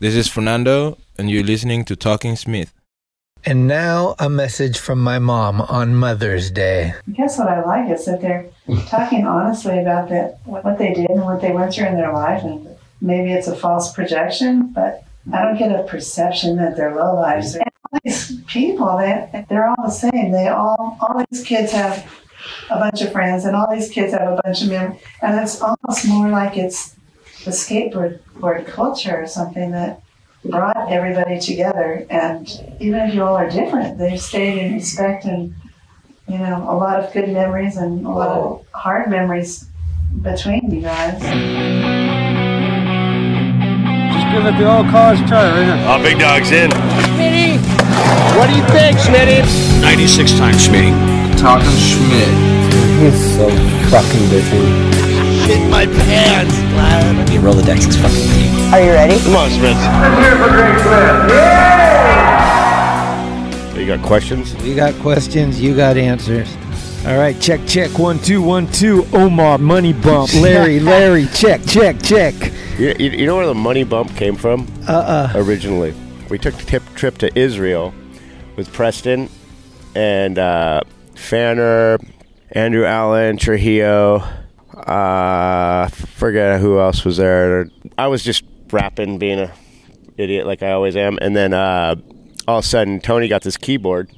This is Fernando, and you're listening to Talking Schmidt. And now a message from my mom on Mother's Day. I guess what I like is that they're talking honestly about that what they did and what they went through in their life, and maybe it's a false projection, but I don't get a perception that they're low lives. And all these people, they they're all the same. They all all these kids have a bunch of friends, and all these kids have a bunch of memories, and it's almost more like it's the skateboard board culture or something that brought everybody together. And even if you all are different, they've stayed in respect and, you know, a lot of good memories and a lot of hard memories between you guys. Just give it the old college try right now. Oh, big dog's in. Smitty, what do you think, Schmitty? 96 times Schmitty. Talking Schmidt. He's so fucking busy. Shit my pants, lad. Your Rolodex is fucking deep. Are you ready? Come on, Smith. Let's hear for Drake Smith. Yeah! You got questions? We got questions, you got answers. All right, check, check. One, two, one, two. Omar, money bump. Larry, Larry, check, check, check. You, you, you know where the money bump came from? Uh uh Originally, we took a tip, trip to Israel with Preston and uh, Fanner, Andrew Allen, Trujillo. Uh, forget who else was there. I was just rapping, being a idiot like I always am, and then uh, all of a sudden Tony got this keyboard.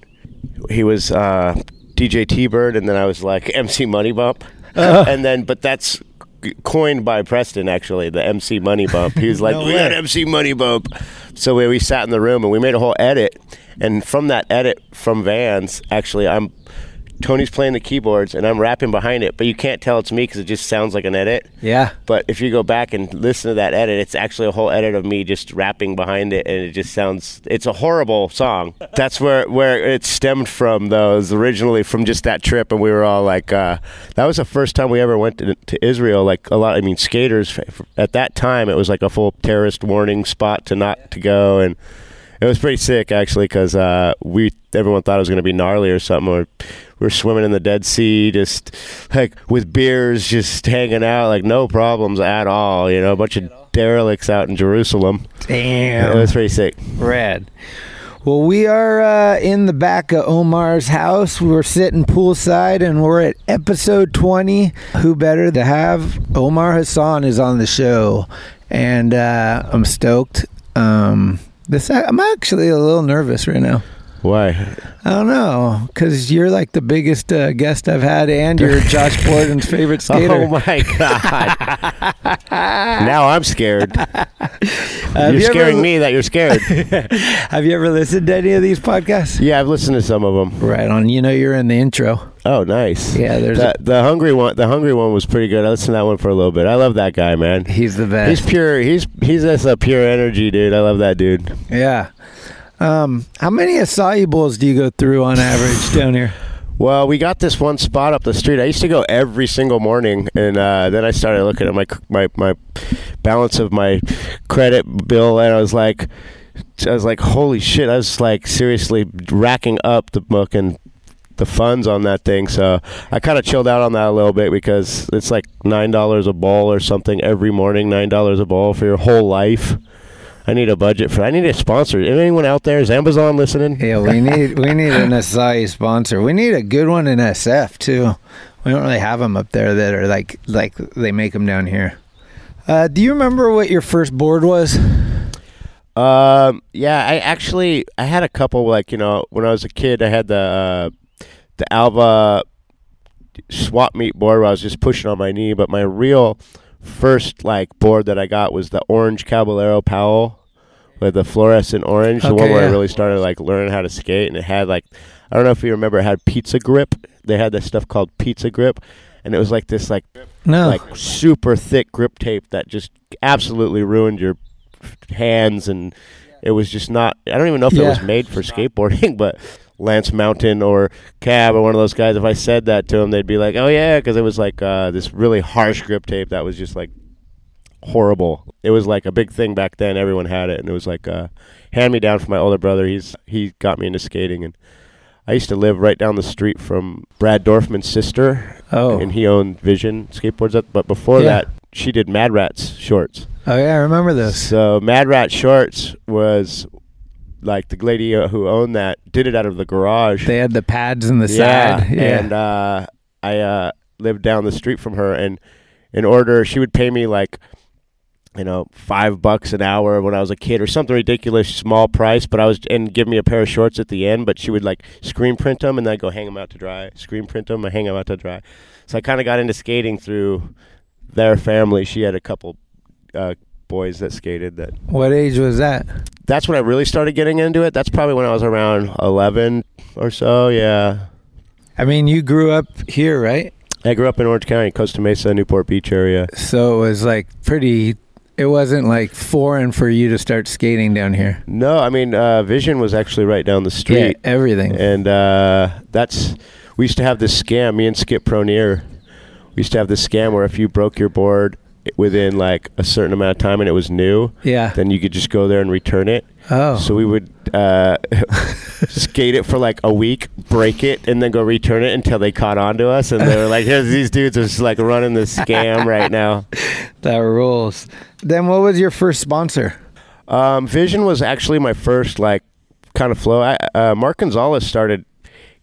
He was uh, DJ T Bird, and then I was like MC Money Bump, and then but that's coined by Preston actually the MC Money Bump. He was like, No "We got. MC Money Bump." So we, we sat in the room and we made a whole edit, and from that edit from Vans, actually, I'm Tony's playing the keyboards and I'm rapping behind it, but you can't tell it's me because it just sounds like an edit. Yeah. But if you go back and listen to that edit, it's actually a whole edit of me just rapping behind it, and it just sounds. It's a horrible song. That's where where it stemmed from, though. Is originally from just that trip, and we were all like, uh, that was the first time we ever went to, to Israel. Like a lot, I mean, skaters at that time, it was like a full terrorist warning spot to not to go, and it was pretty sick actually because uh, we everyone thought it was going to be gnarly or something. Or we're swimming in the Dead Sea, just like with beers, just hanging out, like no problems at all. You know, a bunch of derelicts out in Jerusalem. Damn. It was pretty sick. Rad. Well, we are uh, in the back of Omar's house. We're sitting poolside and we're at episode 20. Who better to have? Omar Hassan is on the show. And uh, I'm stoked. Um, this I'm actually a little nervous right now. Why? I don't know, because you're like the biggest uh, guest I've had, and you're Josh Borden's favorite skater. Oh my god! now I'm scared. You're you scaring me that you're scared. Have you ever listened to any of these podcasts? yeah, I've listened to some of them. Right on. You know, you're in the intro. Oh, nice. Yeah, there's the, the hungry one. The hungry one was pretty good. I listened to that one for a little bit. I love that guy, man. He's the best. He's pure. He's he's just a pure energy, dude. I love that dude. Yeah. Um, how many acai bowls do you go through on average down here? Well, we got this one spot up the street. I used to go every single morning, and uh, then I started looking at my my my balance of my credit bill, and I was like, I was like, holy shit! I was like seriously racking up the book and the funds on that thing. So I kind of chilled out on that a little bit because it's like nine dollars a bowl or something every morning. Nine dollars a bowl for your whole life. I need a budget for. I need a sponsor. Anyone out there? Is Amazon listening? Yeah, we need we need an acai sponsor. We need a good one in SF too. We don't really have them up there that are like like they make them down here. Uh, do you remember what your first board was? Um, yeah, I actually I had a couple like you know when I was a kid I had the uh, the Alva swap meet board where I was just pushing on my knee, but my real first like board that I got was the orange Caballero Powell with the fluorescent orange, the one Okay, where I really started like learning how to skate, and it had like I don't know if you remember, it had pizza grip. They had this stuff called pizza grip, and it was like this like No. like super thick grip tape that just absolutely ruined your hands and it was just not I don't even know if it was made for skateboarding but Lance Mountain or Cab or one of those guys if I said that to them they'd be like oh yeah because it was like uh, this really harsh grip tape that was just like horrible it was like a big thing back then everyone had it and it was like uh, hand me down from my older brother he's he got me into skating and I used to live right down the street from Brad Dorfman's sister Oh. and he owned Vision skateboards. Up, but before Yeah. that, she did Mad Rats shorts. Oh yeah, I remember those. So Mad Rat Shorts was like the lady who owned that did it out of the garage. They had the pads in the yeah, side. Yeah. and uh, I uh, lived down the street from her, and in order, she would pay me like you know five bucks an hour when I was a kid or something ridiculous small price. But I was and give me a pair of shorts at the end. But she would like screen print them and then I'd go hang them out to dry. Screen print them and hang them out to dry. So I kind of got into skating through their family. She had a couple uh, boys that skated that what age was that? That's when I really started getting into it. That's probably when I was around 11 or so. Yeah. I mean, you grew up here, right? I grew up in Orange County, Costa Mesa, Newport Beach area. So it was like pretty. It wasn't like foreign for you to start skating down here. No, I mean, uh, Vision was actually right down the street. Yeah, everything. And uh, that's, we used to have this scam, me and Skip Pronier. We used to have this scam where if you broke your board within like a certain amount of time and it was new, yeah. then you could just go there and return it. Oh. So we would uh, skate it for like a week, break it, and then go return it until they caught on to us. And they were like, "Here's these dudes are just like running this scam right now." that rules. Then what was your first sponsor? Um, Vision was actually my first like kind of flow. I, uh, Mark Gonzalez started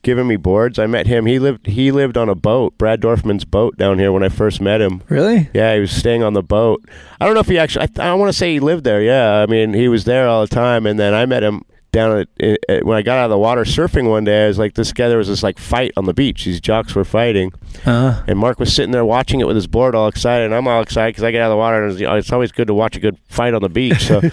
giving me boards. I met him. He lived he lived on a boat, Brad Dorfman's boat down here when I first met him. Really? Yeah, he was staying on the boat. I don't know if he actually. I, I want to say he lived there. Yeah, I mean he was there all the time. And then I met him down at, at when I got out of the water surfing one day. I was like, this guy. There was this like fight on the beach. These jocks were fighting, Uh, and Mark was sitting there watching it with his board, all excited. And I'm all excited because I get out of the water, and it's, you know, it's always good to watch a good fight on the beach. So.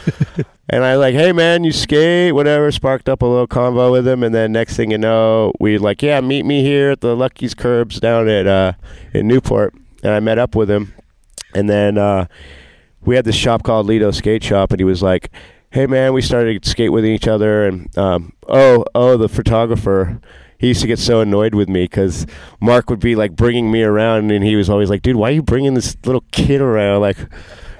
And I like, hey man, you skate, whatever. Sparked up a little convo with him, and then next thing you know, we like, yeah, meet me here at the Lucky's Curbs down at uh, in Newport, and I met up with him, and then uh, we had this shop called Lido Skate Shop, and he was like, hey man, we started skate with each other, and um, oh oh, the photographer. He used to get so annoyed with me because Mark would be like bringing me around, and he was always like, "Dude, why are you bringing this little kid around?" Like,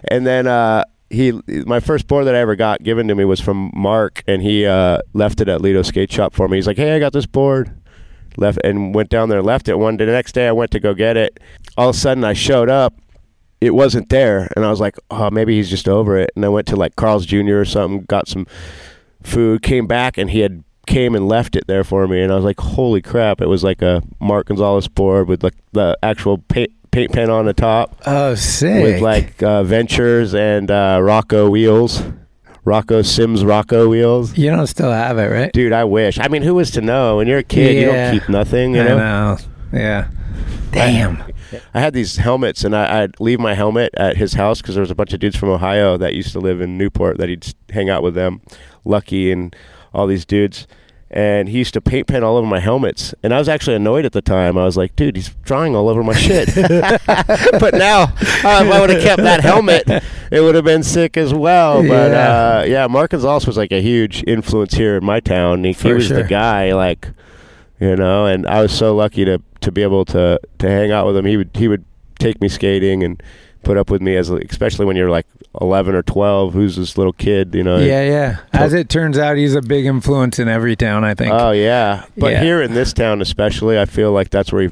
and then uh, he my first board that I ever got given to me was from Mark, and he uh, left it at Lido Skate Shop for me. He's like, "Hey, I got this board." Left and went down there, left it. One the next day, I went to go get it. All of a sudden, I showed up. It wasn't there, and I was like, "Oh, maybe he's just over it." And I went to like Carl's Jr. or something, got some food, came back, and he had came and left it there for me. And I was like, "Holy crap!" It was like a Mark Gonzalez board with like the actual paint paint pen on the top oh, sick. with like uh, Ventures and uh, Rocco wheels, Rocco Sims Rocco wheels. you don't still have it, right? Dude, I wish. I mean, who was to know? When you're a kid, you don't keep nothing. You I know. know. Yeah. Damn. I had these helmets, and I, I'd leave my helmet at his house because there was a bunch of dudes from Ohio that used to live in Newport that he'd hang out with them, Lucky and all these dudes. And he used to paint pen all over my helmets, and I was actually annoyed at the time. I was like, "Dude, he's drawing all over my shit." but now, uh, if I would have kept that helmet, it would have been sick as well. But Yeah. uh, yeah, Mark Gonzalez was like a huge influence here in my town. He, he was sure. the guy, like you know and i was so lucky to to be able to to hang out with him he would he would take me skating and put up with me as especially when you're like 11 or 12 who's this little kid you know Yeah, yeah. As it turns out, he's a big influence in every town, I think. oh yeah but Yeah. here in this town especially i feel like that's where he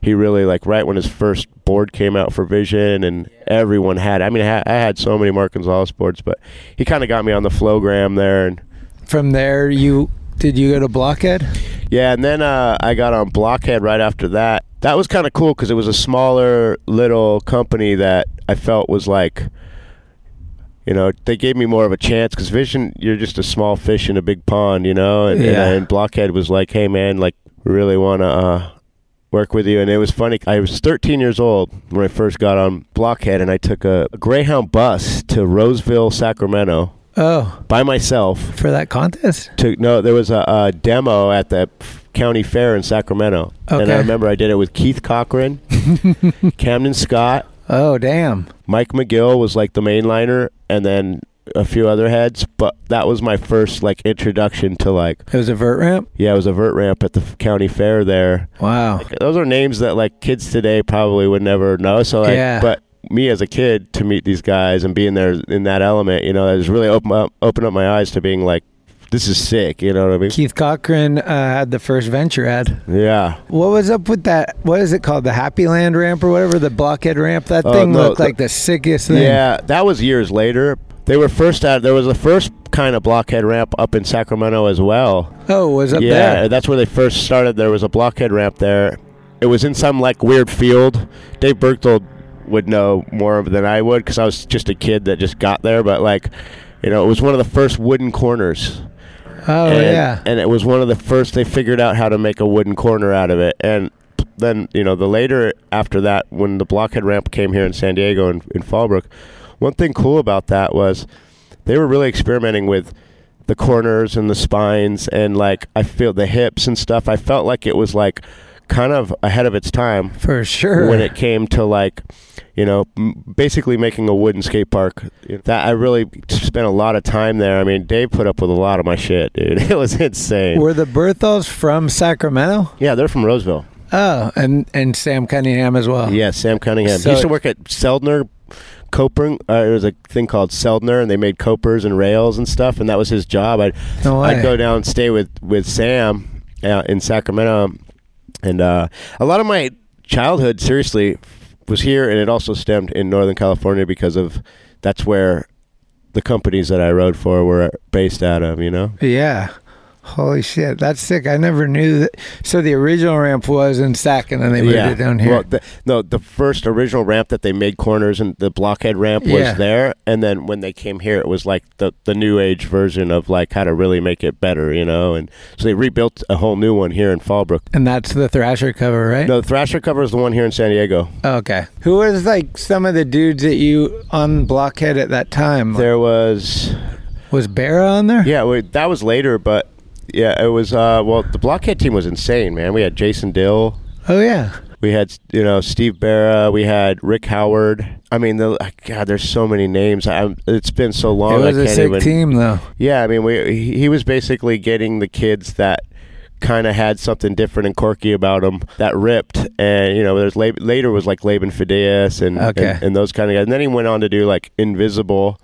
he really like right when his first board came out for vision and everyone had i mean i had, I had so many mark gonzalez boards but he kind of got me on the flowgram there and From there, you did you go to Blockhead? Yeah, and then uh, I got on Blockhead right after that. That was kind of cool because it was a smaller little company that I felt was like, you know, they gave me more of a chance because Vision, you're just a small fish in a big pond, you know, and, Yeah. and, Blockhead was like, hey man, like we really want to uh, work with you. And it was funny. I was 13 years old when I first got on Blockhead, and I took a, a Greyhound bus to Roseville, Sacramento Oh, by myself for that contest? to no there was a, a demo at the county fair in sacramento and i remember i did it with keith cochran camden scott Oh, damn. mike mcgill was like the mainliner and then a few other heads but that was my first like introduction to like It was a vert ramp? yeah it was a vert ramp at the county fair there Wow. those are names that like kids today probably would never know so like Yeah. but me as a kid to meet these guys and being there in that element you know has really opened up opened up my eyes to being like this is sick. You know what I mean? Keith Cochran uh, had the first venture ad. Yeah. What was up with that? What is it called? The Happy Land ramp or whatever? The blockhead ramp? That Oh, thing no, looked the- like the sickest thing. Yeah, that was years later. They were first at there was a first kind of blockhead ramp up in Sacramento as well. Oh, was up yeah, there. that's where they first started. There was a blockhead ramp there. It was in some like weird field. Dave Bergthold would know more of than I would because I was just a kid that just got there. But like, you know, it was one of the first wooden corners. Oh, and, yeah. and it was one of the first they figured out how to make a wooden corner out of it. And then you know the later after that, when the blockhead ramp came here in San Diego and in Fallbrook, one thing cool about that was they were really experimenting with the corners and the spines and like I feel the hips and stuff. I felt like it was like kind of ahead of its time For sure. when it came to like you know m- basically making a wooden skate park that i really spent a lot of time there i mean dave put up with a lot of my shit dude it was insane Were the Bergtholds from Sacramento? yeah they're from roseville Oh, and and Sam Cunningham as well. yeah sam cunningham So- he used to work at seldner copering uh, there was a thing called seldner and they made copers and rails and stuff and that was his job i'd, No. I'd go down and stay with with sam uh, in sacramento and uh, a lot of my childhood seriously was here and it also stemmed in northern california because of that's where the companies that i rode for were based out of you know Yeah. Holy shit, that's sick. I never knew that. So the original ramp was in Sac, and then they moved it down here. Well, the, no, the first original ramp that they made corners and the blockhead ramp was Yeah. there, and then when they came here, it was like the the new age version of like how to really make it better, you know. And so they rebuilt a whole new one here in Fallbrook. and that's the Thrasher cover, right? No, the Thrasher cover is the one here in San Diego. Okay. Who was like some of the dudes that you on Blockhead at that time? There was, was Berra on there? yeah, wait, that was later, but yeah, it was. Uh, well, the blockhead team was insane, man. We had Jason Dill. Oh yeah. We had you know Steve Berra. We had Rick Howard. I mean, the God, there's so many names. I, it's been so long. it was I a sick even. team though. Yeah, I mean, we he he was basically getting the kids that kind of had something different and quirky about them that ripped. And you know, there's later was like Laban Pheidias and, Okay. and and those kind of guys. And then he went on to do like Invisible.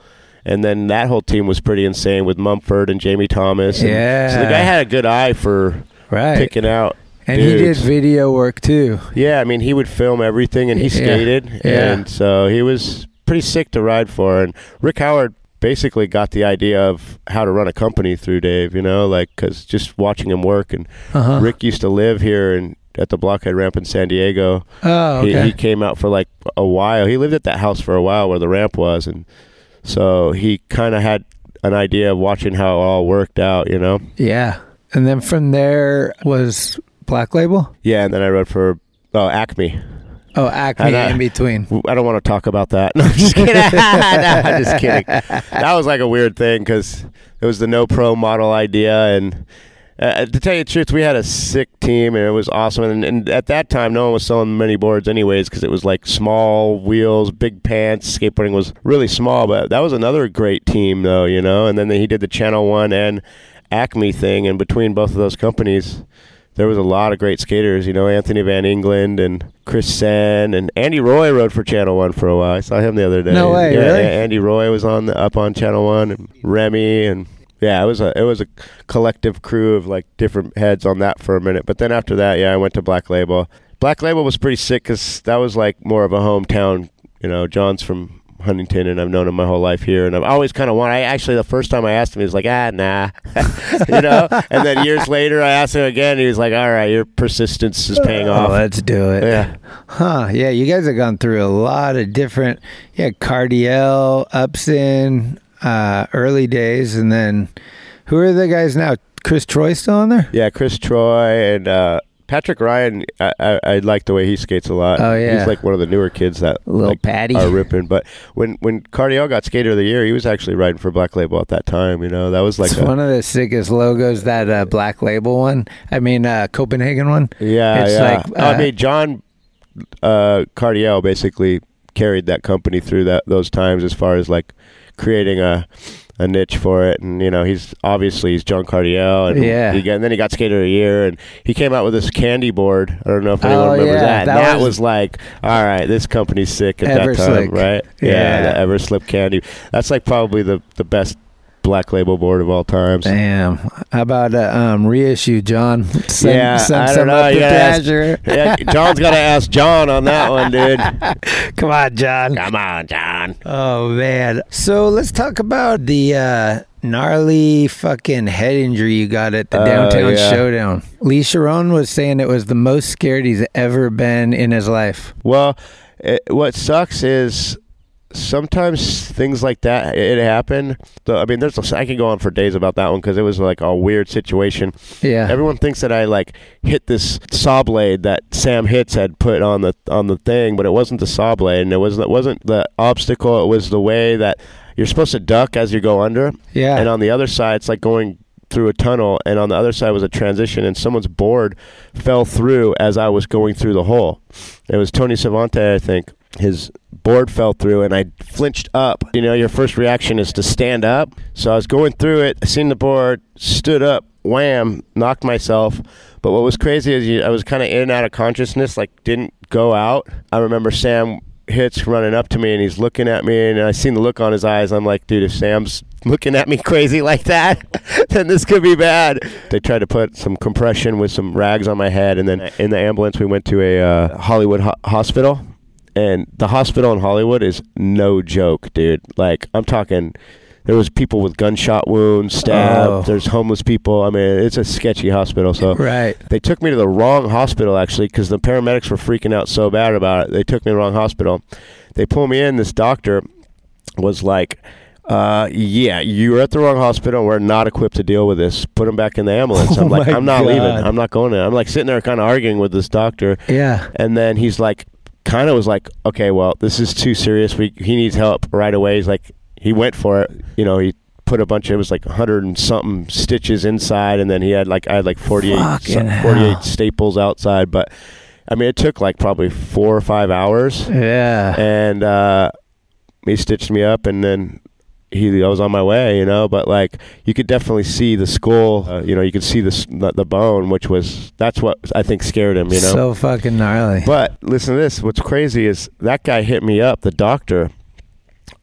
And then that whole team was pretty insane with Mumford and Jamie Thomas. And Yeah. So the guy had a good eye for Right. picking out. and he did video work too. Yeah, I mean, he would film everything, and he skated, Yeah. and so he was pretty sick to ride for. And Rick Howard basically got the idea of how to run a company through Dave, you know, like because just watching him work. And Uh-huh. Rick used to live here and at the Blockhead Ramp in San Diego. Oh, He, he came out for like a while. He lived at that house for a while where the ramp was, and so he kind of had an idea of watching how it all worked out, you know. yeah. And then from there was Black Label. Yeah, and then I rode for oh Acme. Oh, Acme I- in between. I don't want to talk about that. No, I'm just kidding. no, I'm just kidding. That was like a weird thing because it was the no pro model idea, and uh, to tell you the truth, we had a sick team and it was awesome. And, and at that time, no one was selling many boards anyways because it was like small wheels, big pants. Skateboarding was really small, but that was another great team though, you know. And then he did the Channel One and Acme thing, and between both of those companies there was a lot of great skaters, you know, Anthony Van Engelen and Chris Senn and Andy Roy rode for Channel One for a while. I saw him the other day. No way, yeah, really? yeah, Andy Roy was on the, up on Channel One and Remy and yeah, it was a it was a collective crew of like different heads on that for a minute. But then after that, yeah, I went to Black Label. Black Label was pretty sick because that was like more of a hometown. You know, John's from Huntington, and I've known him my whole life here, and I've always kind of wanted. I actually the first time I asked him, he was like, ah, nah, you know. And then years later, I asked him again, and he was like, all right, your persistence is paying Oh, off. let's do it. Yeah. Huh. Yeah, you guys have gone through a lot of different yeah, Cardiel, Upson, uh, early days and then who are the guys now? Chris Troy still on there? Yeah, Chris Troy and uh, Patrick Ryan. I, I, I like the way he skates a lot. Oh, yeah. he's like one of the newer kids that Little like, Patty. are ripping. But when when Cardiel got Skater of the Year, he was actually riding for Black Label at that time. You know, that was like a, one of the sickest logos, that uh, black label one. I mean, uh, Copenhagen one. Yeah, It's yeah. like, I uh, mean, John uh, Cardiel basically carried that company through that those times as far as like creating a a niche for it, and you know he's obviously he's John Cardiel, and Yeah. he and then he got Skater of the Year, and he came out with this candy board. I don't know if anyone Oh, remembers yeah, that. And that that was- was, like, all right, this company's sick at that time, right? Yeah. the Everslip candy. That's like probably the the best black label board of all times. Damn. How about uh, um, reissue, John? Send, yeah, send I don't know. You ask- yeah, John's got to ask John on that one, dude. Come on, John. Come on, John. Oh man. So let's talk about the uh, gnarly fucking head injury you got at the Oh, downtown yeah. showdown. Lee Sharon was saying it was the most scared he's ever been in his life. Well, it, what sucks is sometimes things like that it happened. So, I mean, there's a, I can go on for days about that one because it was like a weird situation. Yeah. Everyone thinks that I like hit this saw blade that Sam Hitz had put on the on the thing, but it wasn't the saw blade, and it wasn't it wasn't the obstacle. It was the way that you're supposed to duck as you go under. Yeah. And on the other side, it's like going through a tunnel, and on the other side was a transition, and someone's board fell through as I was going through the hole. It was Tony Savante, I think. His board fell through, and I flinched up. You know, your first reaction is to stand up. So I was going through it, I seen the board, stood up, wham, knocked myself. But what was crazy is I was kind of in and out of consciousness, like didn't go out. I remember Sam Hitz running up to me and he's looking at me and I seen the look on his eyes. I'm like, dude, if Sam's looking at me crazy like that, then this could be bad. They tried to put some compression with some rags on my head and then in the ambulance we went to a uh, Hollywood ho- hospital. And the hospital in Hollywood is no joke, dude. Like I'm talking there was people with gunshot wounds, stabbed. Oh. There's homeless people. I mean, it's a sketchy hospital. So Right. they took me to the wrong hospital actually because the paramedics were freaking out so bad about it. They took me to the wrong hospital. They pulled me in. This doctor was like, uh, "Yeah, you were at the wrong hospital. We're not equipped to deal with this. Put him back in the ambulance." Oh I'm like, "I'm not leaving. I'm not going in. I'm like sitting there kind of arguing with this doctor, Yeah. and then he's like, kind of was like, "Okay, well, this is too serious. We he needs help right away." He's like, he went for it. You know, he put a bunch of it was like 100 and something stitches inside and then he had like I had like 48 some- 48 staples outside but I mean it took like probably 4 or 5 hours Yeah. and uh he stitched me up and then he I was on my way, you know, but like you could definitely see the skull, uh, you know, you could see the, the the bone which was that's what I think scared him, you know. So fucking gnarly. But listen to this. What's crazy is that guy hit me up, the doctor,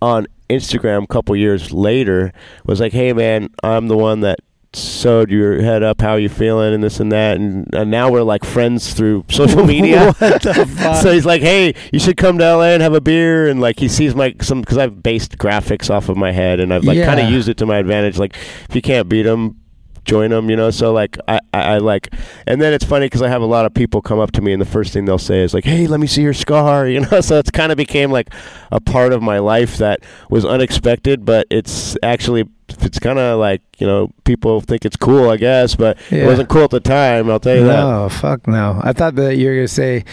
on Instagram a couple years later, was like, hey, man, I'm the one that sewed your head up. How you feeling? And this and that. And, and now we're like friends through social media. What the fuck? so he's like, hey, you should come to LA and have a beer. And like he sees my, some, because I've based graphics off of my head and I've like kind of used it to my advantage. Like if you can't beat him, join them, you know. So like I, I, I like, and then it's funny because I have a lot of people come up to me and the first thing they'll say is like, "Hey, let me see your scar," you know. So it's kind of became like a part of my life that was unexpected, but it's actually it's kind of like you know people think it's cool, I guess, but it wasn't cool at the time. I'll tell you that. No, fuck no. I thought that you were gonna say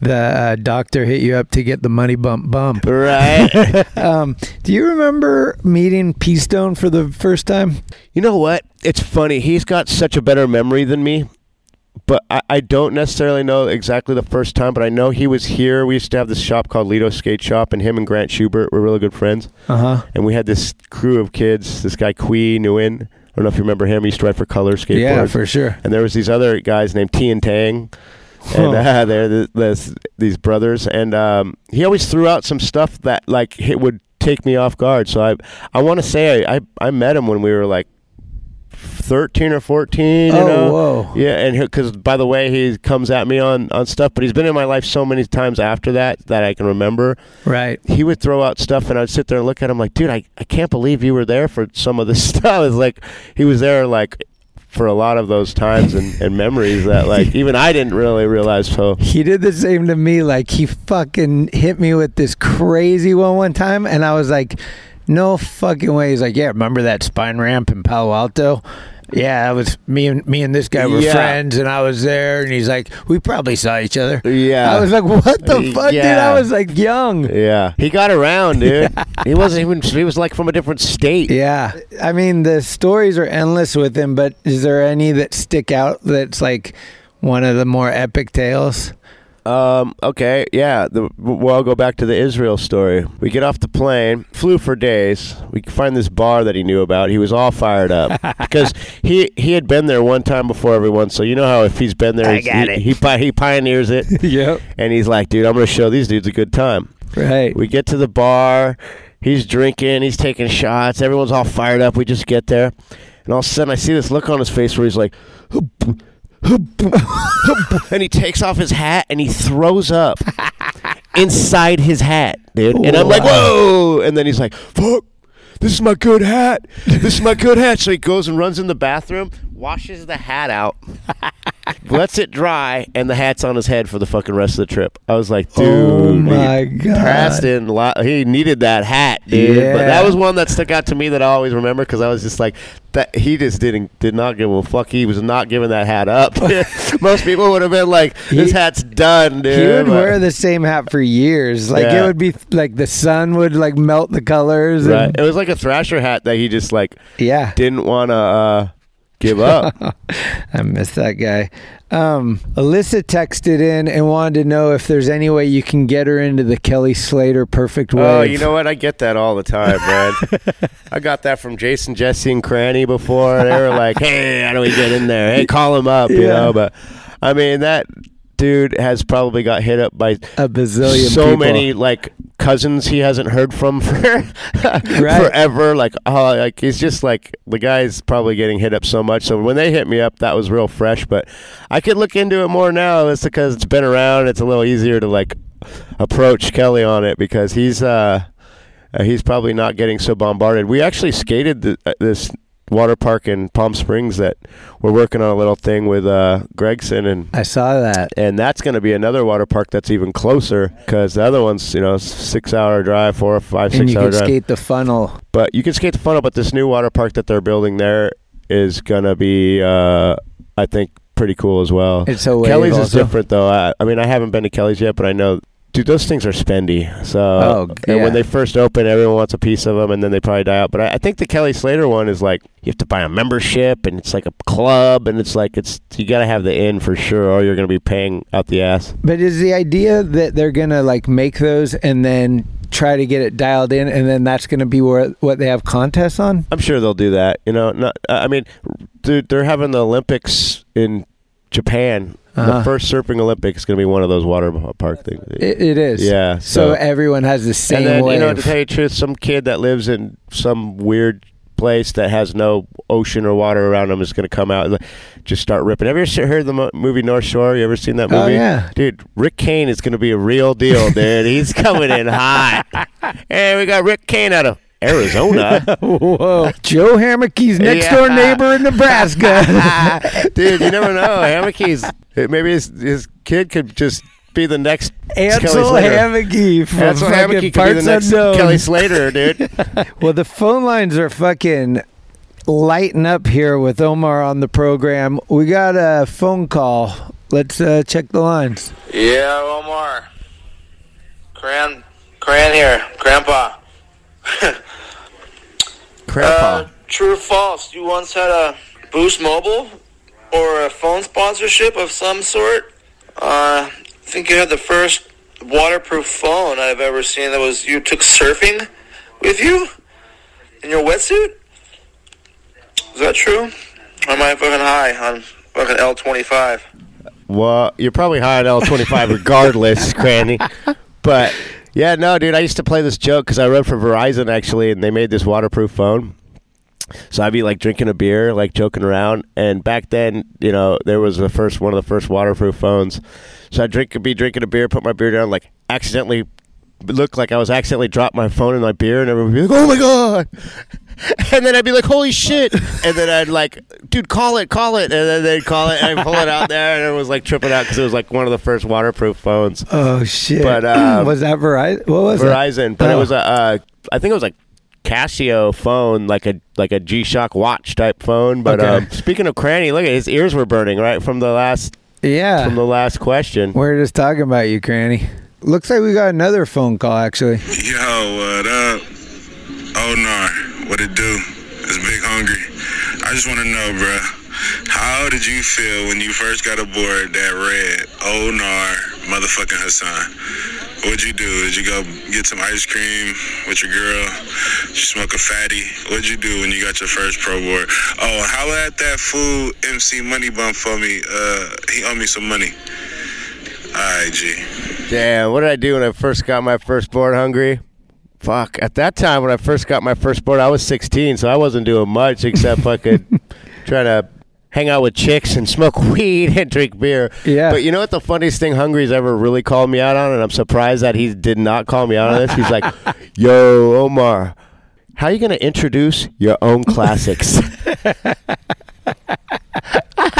the uh, doctor hit you up to get the money bump bump. Right. Um, do you remember meeting P Stone for the first time? You know what? It's funny. He's got such a better memory than me. But I, I don't necessarily know exactly the first time, but I know he was here. We used to have this shop called Lido Skate Shop, and him and Grant Schubert were really good friends. Uh huh. And we had this crew of kids. This guy, Quee Nguyen. I don't know if you remember him. He used to ride for Color Skateboards. Yeah, for sure. and there was these other guys named T and Tang, and uh, they're th- this, these brothers. And um, he always threw out some stuff that like it would take me off guard. So I I want to say I, I I met him when we were like thirteen or fourteen. You Oh, know? whoa. Yeah, and because by the way, he comes at me on on stuff, but he's been in my life so many times after that that I can remember Right. he would throw out stuff and I'd sit there and look at him like, dude, I, I can't believe you were there for some of this stuff. It's like he was there like for a lot of those times and, and memories that like even I didn't really realize. So He did the same to me. Like he fucking hit me with this crazy one one time, and I was like, "No fucking way." He's like, "Yeah, remember that spine ramp in Palo Alto?" Yeah, I was me and me and this guy were Yeah. friends, and I was there, and he's like, "We probably saw each other." yeah, I was like, "What the fuck, dude?" I was like young. yeah, he got around, dude. He wasn't even. He was like from a different state. Yeah, I mean the stories are endless with him, but is there any that stick out that's like one of the more epic tales? Um. Okay. Yeah. The, well, I'll go back to the Israel story. We get off the plane, flew for days. We find this bar that he knew about. He was all fired up because he he had been there one time before everyone. So you know how if he's been there, I he's- got he, it. He, he pioneers it, Yep. and he's like, dude, I'm gonna show these dudes a good time. Right. We get to the bar. He's drinking. He's taking shots. Everyone's all fired up. We just get there, and all of a sudden I see this look on his face where he's like, and he takes off his hat and he throws up inside his hat, dude. And I'm like, whoa! And then he's like, fuck. This is my good hat. This is my good hat. So he goes and runs in the bathroom, washes the hat out, lets it dry, and the hat's on his head for the fucking rest of the trip. I was like, dude, Oh my he- God. Preston, he needed that hat, dude. But that was one that stuck out to me that I always remember because I was just like, that he just didn't did not give a fuck. He was not giving that hat up. Most people would have been like, this He- hat's done, dude. He would But- wear the same hat for years. Like it would be like the sun would like melt the colors. Right. And, It was like a Thrasher hat that he just like yeah, didn't want to uh, give up. I miss that guy. Um, Alyssa texted in and wanted to know if there's any way you can get her into the Kelly Slater perfect wave. oh, you know what? I get that all the time, man. I got that from Jason, Jesse, and Cranny before. They were like, "Hey, how do we get in there? Hey, call him up," you Yeah. know. But I mean, that dude has probably got hit up by a bazillion so people. many like cousins he hasn't heard from for forever. Like, oh, like he's just like the guy's probably getting hit up so much. So when they hit me up, that was real fresh. But I could look into it more now. It's because it's been around. It's a little easier to like approach Kelly on it because he's uh, uh he's probably not getting so bombarded. We actually skated th- uh, this water park in Palm Springs that we're working on a little thing with uh Gregson and I saw that. and that's going to be another water park that's even closer because the other one's you know six hour drive four or five And six you hour drive skate the funnel. but you can skate the funnel but this new water park that they're building there is going to be uh i think pretty cool as well It's wave kelly's is different though I, I mean i haven't been to kelly's yet but i know Dude, those things are spendy. So, Oh, and yeah. when they first open, everyone wants a piece of them, and then they probably die out. But I, I think the Kelly Slater one is like you have to buy a membership, and it's like a club, and it's like it's you got to have the in for sure, or you're going to be paying out the ass. But is the idea that they're gonna like make those and then try to get it dialed in, and then that's gonna be where what they have contests on? I'm sure they'll do that. You know, not. I mean, dude, they're having the Olympics in Japan. Uh-huh. The first surfing Olympics is going to be one of those water park things. It, it is. Yeah, So, so- everyone has the same and then, wave. you know, to tell you the truth, some kid that lives in some weird place that has no ocean or water around him is going to come out and just start ripping. Have you ever heard the movie North Shore? You ever seen that Oh, movie? yeah. Dude, Rick Kane is going to be a real deal, dude. He's coming in hot. Hey, we got Rick Kane out of Arizona. Whoa, Joe Hammeke's next Yeah. door neighbor in Nebraska. Dude, you never know. Hammeke's maybe his his kid could just be the next Kelly Ansel Slater. Hammeke from Ansel fucking Hammeke could be the Parts next Unknown. Kelly Slater, dude. Well, the phone lines are fucking lighting up here with Omar on the program. We got a phone call. Let's uh, check the lines. Yeah, Omar. Cran, Cran here, Grandpa. Grandpa. Uh, true or false? You once had a Boost Mobile or a phone sponsorship of some sort? Uh, I think you had the first waterproof phone I've ever seen that was you took surfing with you in your wetsuit. Is that true? Or am I fucking high on fucking L twenty five? Well, you're probably high on L25 regardless, Cranny. But yeah, no, dude, I used to play this joke because I rode for Verizon actually, and they made this waterproof phone. So I'd be like drinking a beer, like joking around, and back then, you know, there was the first one of the first waterproof phones. So I'd drink, be drinking a beer, put my beer down, like accidentally look like I was accidentally dropped my phone in my beer, and everyone would be like, "Oh my god!" And then I'd be like, "Holy shit!" And then I'd like, "Dude, call it, call it!" And then they'd call it, and I'd pull it out there, and it was like tripping out because it was like one of the first waterproof phones. Oh shit! But, um, was that Verizon? What was it? Verizon, but it Oh. was a, uh, I think it was like Casio phone, like a like a G Shock watch type phone. But Okay. um, speaking of cranny, look at his ears were burning right from the last yeah. from the last question. We're just talking about you, Cranny. Looks like we got another phone call actually. Yo, what up? Oh what it do? It's Big Hungry. I just want to know, bruh, how did you feel when you first got aboard that red Omar motherfucking Hassan? What'd you do? Did you go get some ice cream with your girl? Did you smoke a fatty? What'd you do when you got your first pro board? Oh, how at that fool MC Money Bump for me? Uh, he owe me some money. Alright, G. Damn, what did I do when I first got my first board hungry? fuck. At that time, when I first got my first board, I was 16, so I wasn't doing much except fucking trying to hang out with chicks and smoke weed and drink beer. Yeah. But you know what the funniest thing Hungry's ever really called me out on, and I'm surprised that he did not call me out on this. He's like, "Yo, Omar, how are you gonna introduce your own classics?"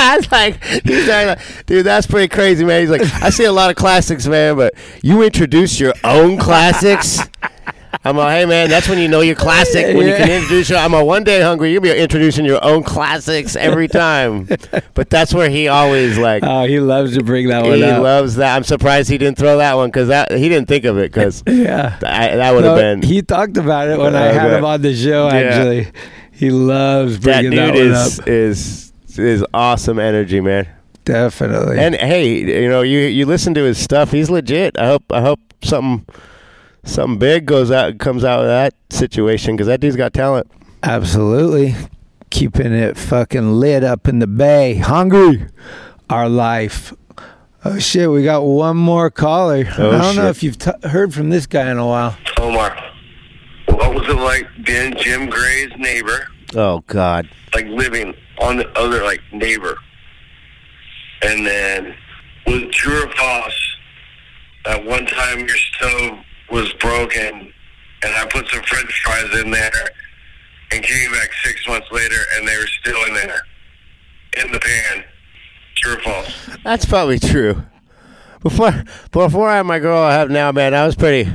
I was like, he's like, dude, that's pretty crazy, man. He's like, I see a lot of classics, man, but you introduce your own classics. I'm like, hey, man, that's when you know you're classic. When you can introduce your, I'm a one day hungry. You'll be introducing your own classics every time. but that's where he always like. Oh, he loves to bring that one up. he up. loves that. I'm surprised he didn't throw that one because that he didn't think of it because yeah, that would have No, been. He talked about it when I Uh, had but- him on the show. Yeah. Actually, he loves that bringing dude that, one is up. is is awesome energy, man. Definitely. And hey, you know, you you listen to his stuff. He's legit. I hope I hope something something big goes out comes out of that situation because that dude's got talent. Absolutely. Keeping it fucking lit up in the bay. Hungry. Our life. Oh shit, we got one more caller. Oh, I don't know if you've t- heard from this guy in a while. Omar, what was it like being Jim Gray's neighbor, Oh God. like living on the other like neighbor, and then with it true or false that one time your stove was broken, and I put some French fries in there, and came back six months later, and they were still in there, in the pan. True or false? That's probably true. Before before I had my girl I have now, man, I was pretty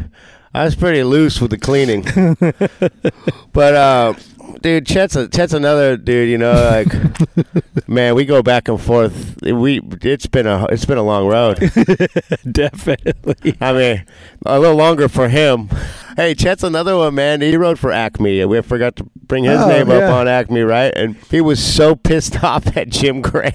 I was pretty loose with the cleaning. but uh dude, Chet's a, Chet's another dude, you know, like man, we go back and forth. We it's been a it's been a long road. Definitely. I mean, a little longer for him. Hey, Chet's another one, man. He rode for Acme. We forgot to bring his Oh, name up on Acme, right? And he was so pissed off at Jim Gray.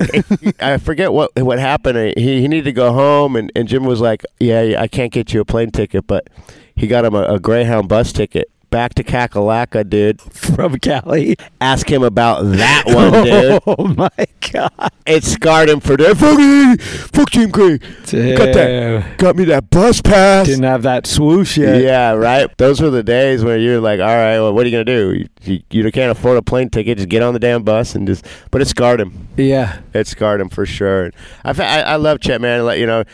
I forget what what happened. He he needed to go home, and, and Jim was like, "Yeah, I can't get you a plane ticket, but he got him a, a Greyhound bus ticket." Back to Kakalaka, dude. From Cali. Ask him about that one, dude. Oh my god. It scarred him for that. Fuck, fuck Jim Gray. Got that. Got me that bus pass. Didn't have that swoosh yet. Yeah, right. Those were the days where you're like, all right, well, what are you gonna do? You, you, you can't afford a plane ticket. Just get on the damn bus and just. But it scarred him. Yeah. It scarred him for sure. I, I, I love Chet, man. You know,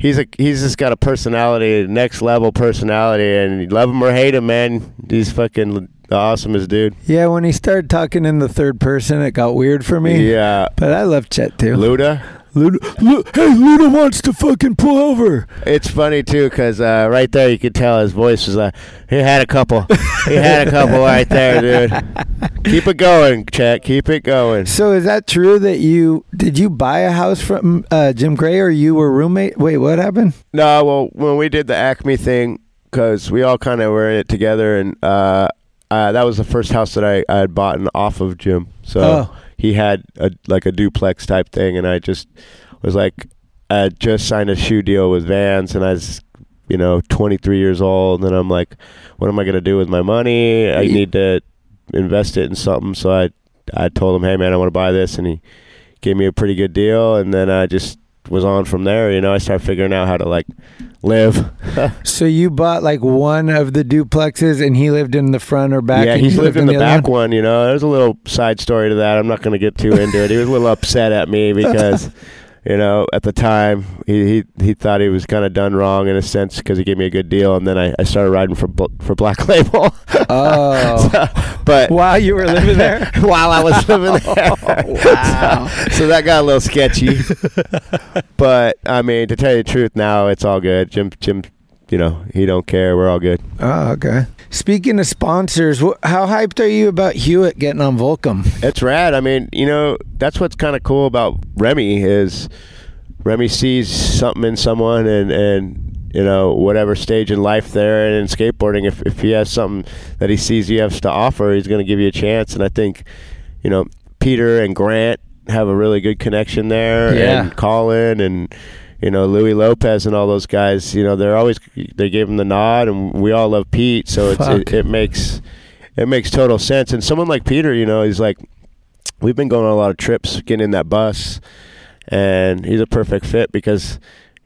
he's a he's just got a personality, next level personality, and you love him or hate him, man. He's fucking the awesomest dude. Yeah, when he started talking in the third person, it got weird for me. Yeah. But I love Chet too. Luda. Luda, Lu- hey, Luda wants to fucking pull over. It's funny too, cause uh, right there you could tell his voice was like he had a couple, he had a couple right there, dude. Keep it going, Chet. Keep it going. So is that true that you did you buy a house from uh, Jim Gray or you were roommate? Wait, what happened? No, well, when we did the Acme thing, because we all kind of were in it together, and uh, uh, that was the first house that I, I had bought and off of Jim. So Oh. He had a like a duplex type thing, and I just was like, I just signed a shoe deal with Vans, and I was, you know, 23 years old, and I'm like, what am I gonna do with my money? I need to invest it in something. So I I told him, hey man, I want to buy this, and he gave me a pretty good deal, and then I just was on from there. You know, I started figuring out how to like live. So you bought like one of the duplexes and he lived in the front or back? yeah, he's you lived in the other back one. You know, there's a little side story to that. I'm not going to get too into it. He was a little upset at me because. You know, at the time, he he, he thought he was kind of done wrong in a sense because he gave me a good deal, and then I, I started riding for for Black Label. Oh. but while you were living there, while I was living oh, there, wow. so, so that got a little sketchy. but I mean, to tell you the truth, now it's all good. Jim Jim, you know, he don't care. We're all good. Oh, okay. Speaking of sponsors, wh- how hyped are you about Hewitt getting on Volcom? It's rad. I mean, you know, that's what's kind of cool about Remy is Remy sees something in someone and and you know whatever stage in life they're in in skateboarding. If if he has something that he sees he has to offer, he's going to give you a chance. And I think you know Peter and Grant have a really good connection there, Yeah. and Colin and. You know Louis Lopez and all those guys. You know they're always they gave him the nod, and we all love Pete. So it's, it, it makes it makes total sense. And someone like Peter, you know, he's like we've been going on a lot of trips, getting in that bus, and he's a perfect fit because,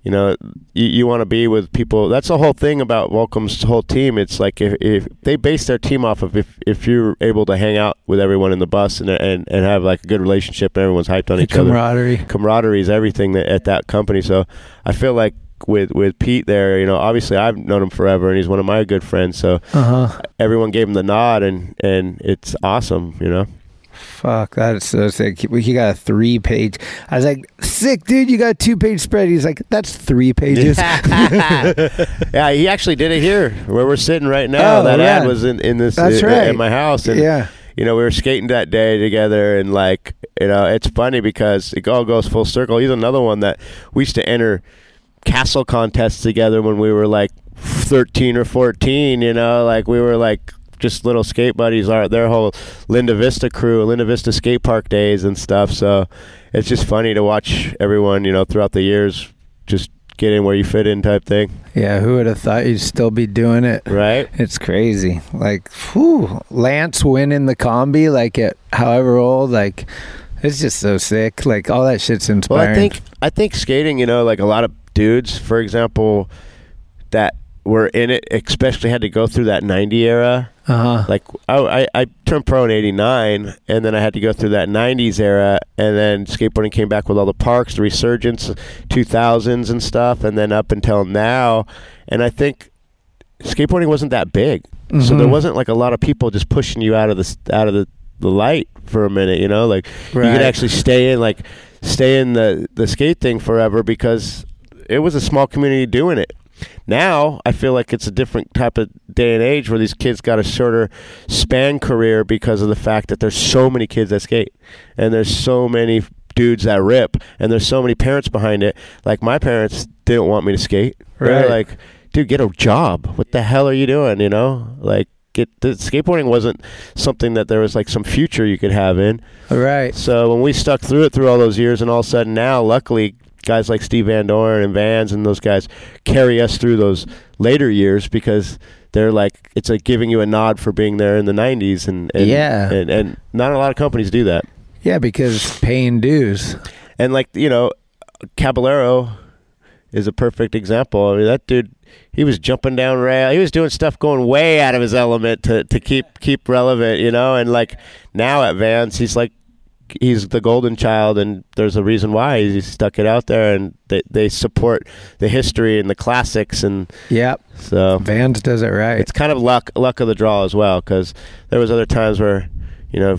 you know, you, you want to be with people. That's the whole thing about Volcom's whole team. It's like if, if they base their team off of if, if you're able to hang out with everyone in the bus and and, and have like a good relationship and everyone's hyped on The each other. camaraderie. Camaraderie is everything that, at that company. So I feel like with with Pete there, you know, obviously I've known him forever and he's one of my good friends. So Uh-huh. everyone gave him the nod and and it's awesome, you know. Fuck, that's so sick. He got a three page. I was like, sick, dude. You got a two page spread. He's like, that's three pages. yeah, he actually did it here where we're sitting right now. Oh, that yeah. ad was in, in this That's uh, right. in my house. And, Yeah. You know, we were skating that day together, and like, you know, it's funny because it all goes full circle. He's another one that we used to enter castle contests together when we were like 13 or 14. You know, like we were like just little skate buddies. are their whole Linda Vista crew, Linda Vista skate park days and stuff. So it's just funny to watch everyone, you know, throughout the years just get in where you fit in type thing. Yeah, who would have thought you'd still be doing it? Right. It's crazy. Like, whew, Lance winning the combi, like at however old, like, it's just so sick. Like, all that shit's Well, inspiring. I think I think skating, you know, like a lot of dudes, for example, that were in it, especially had to go through that '90 era. Uh-huh. Like I, I, I turned pro in '89, and then I had to go through that '90s era, and then skateboarding came back with all the parks, the resurgence, 2000s and stuff, and then up until now. And I think skateboarding wasn't that big, so there Mhm. wasn't like a lot of people just pushing you out of the out of the the light for a minute. You know, like you could actually stay in like stay in the the skate thing forever because it was a small community doing it. Now I feel like it's a different type of day and age where these kids got a shorter span career because of the fact that there's so many kids that skate and there's so many dudes that rip and there's so many parents behind it. Like my parents didn't want me to skate. They're Right. like, dude, get a job. What the hell are you doing? You know, like get the skateboarding wasn't something that there was like some future you could have in. Right. So when we stuck through it through all those years, and all of a sudden now, luckily, guys like Steve Van Doren and Vans and those guys carry us through those later years because they're like it's like giving you a nod for being there in the '90s, and, and Yeah. and, and not a lot of companies do that. Yeah, because paying dues. And like you know, Caballero is a perfect example. I mean, that dude, he was jumping down rail. He was doing stuff going way out of his element to to keep keep relevant, you know. And like now at Vans, he's like he's the golden child, and there's a reason why. He stuck it out there, and they they support the history and the classics, and yeah, so Vans does it right. it's kind of luck luck of the draw as well because there was other times where you know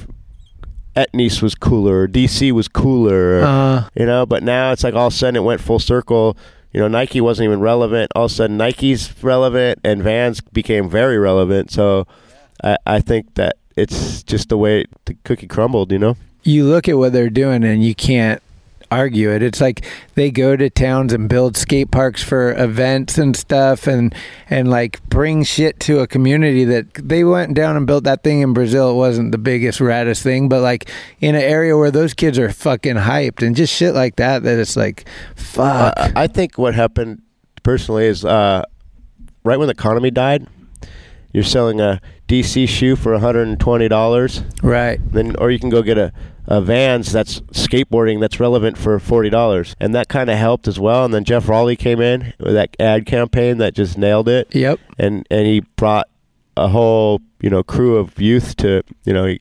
Etnies was cooler or DC was cooler or, Uh, you know but now it's like all of a sudden it went full circle. You know Nike wasn't even relevant. All of a sudden Nike's relevant and Vans became very relevant. So I, I think that it's just the way the cookie crumbled you know you look at what they're doing and you can't argue it. It's like they go to towns and build skate parks for events and stuff and and like bring shit to a community that they went down and built that thing in Brazil. It wasn't the biggest raddest thing, but like in an area where those kids are fucking hyped and just shit like that that it's like fuck. Uh, I think what happened personally is uh, right when the economy died, you're selling a DC shoe for $120. right. Then, or you can go get a, a Vans that's skateboarding that's relevant for forty dollars, and that kind of helped as well. And then Jeff Raleigh came in with that ad campaign that just nailed it. Yep. and and he brought a whole you know crew of youth to you know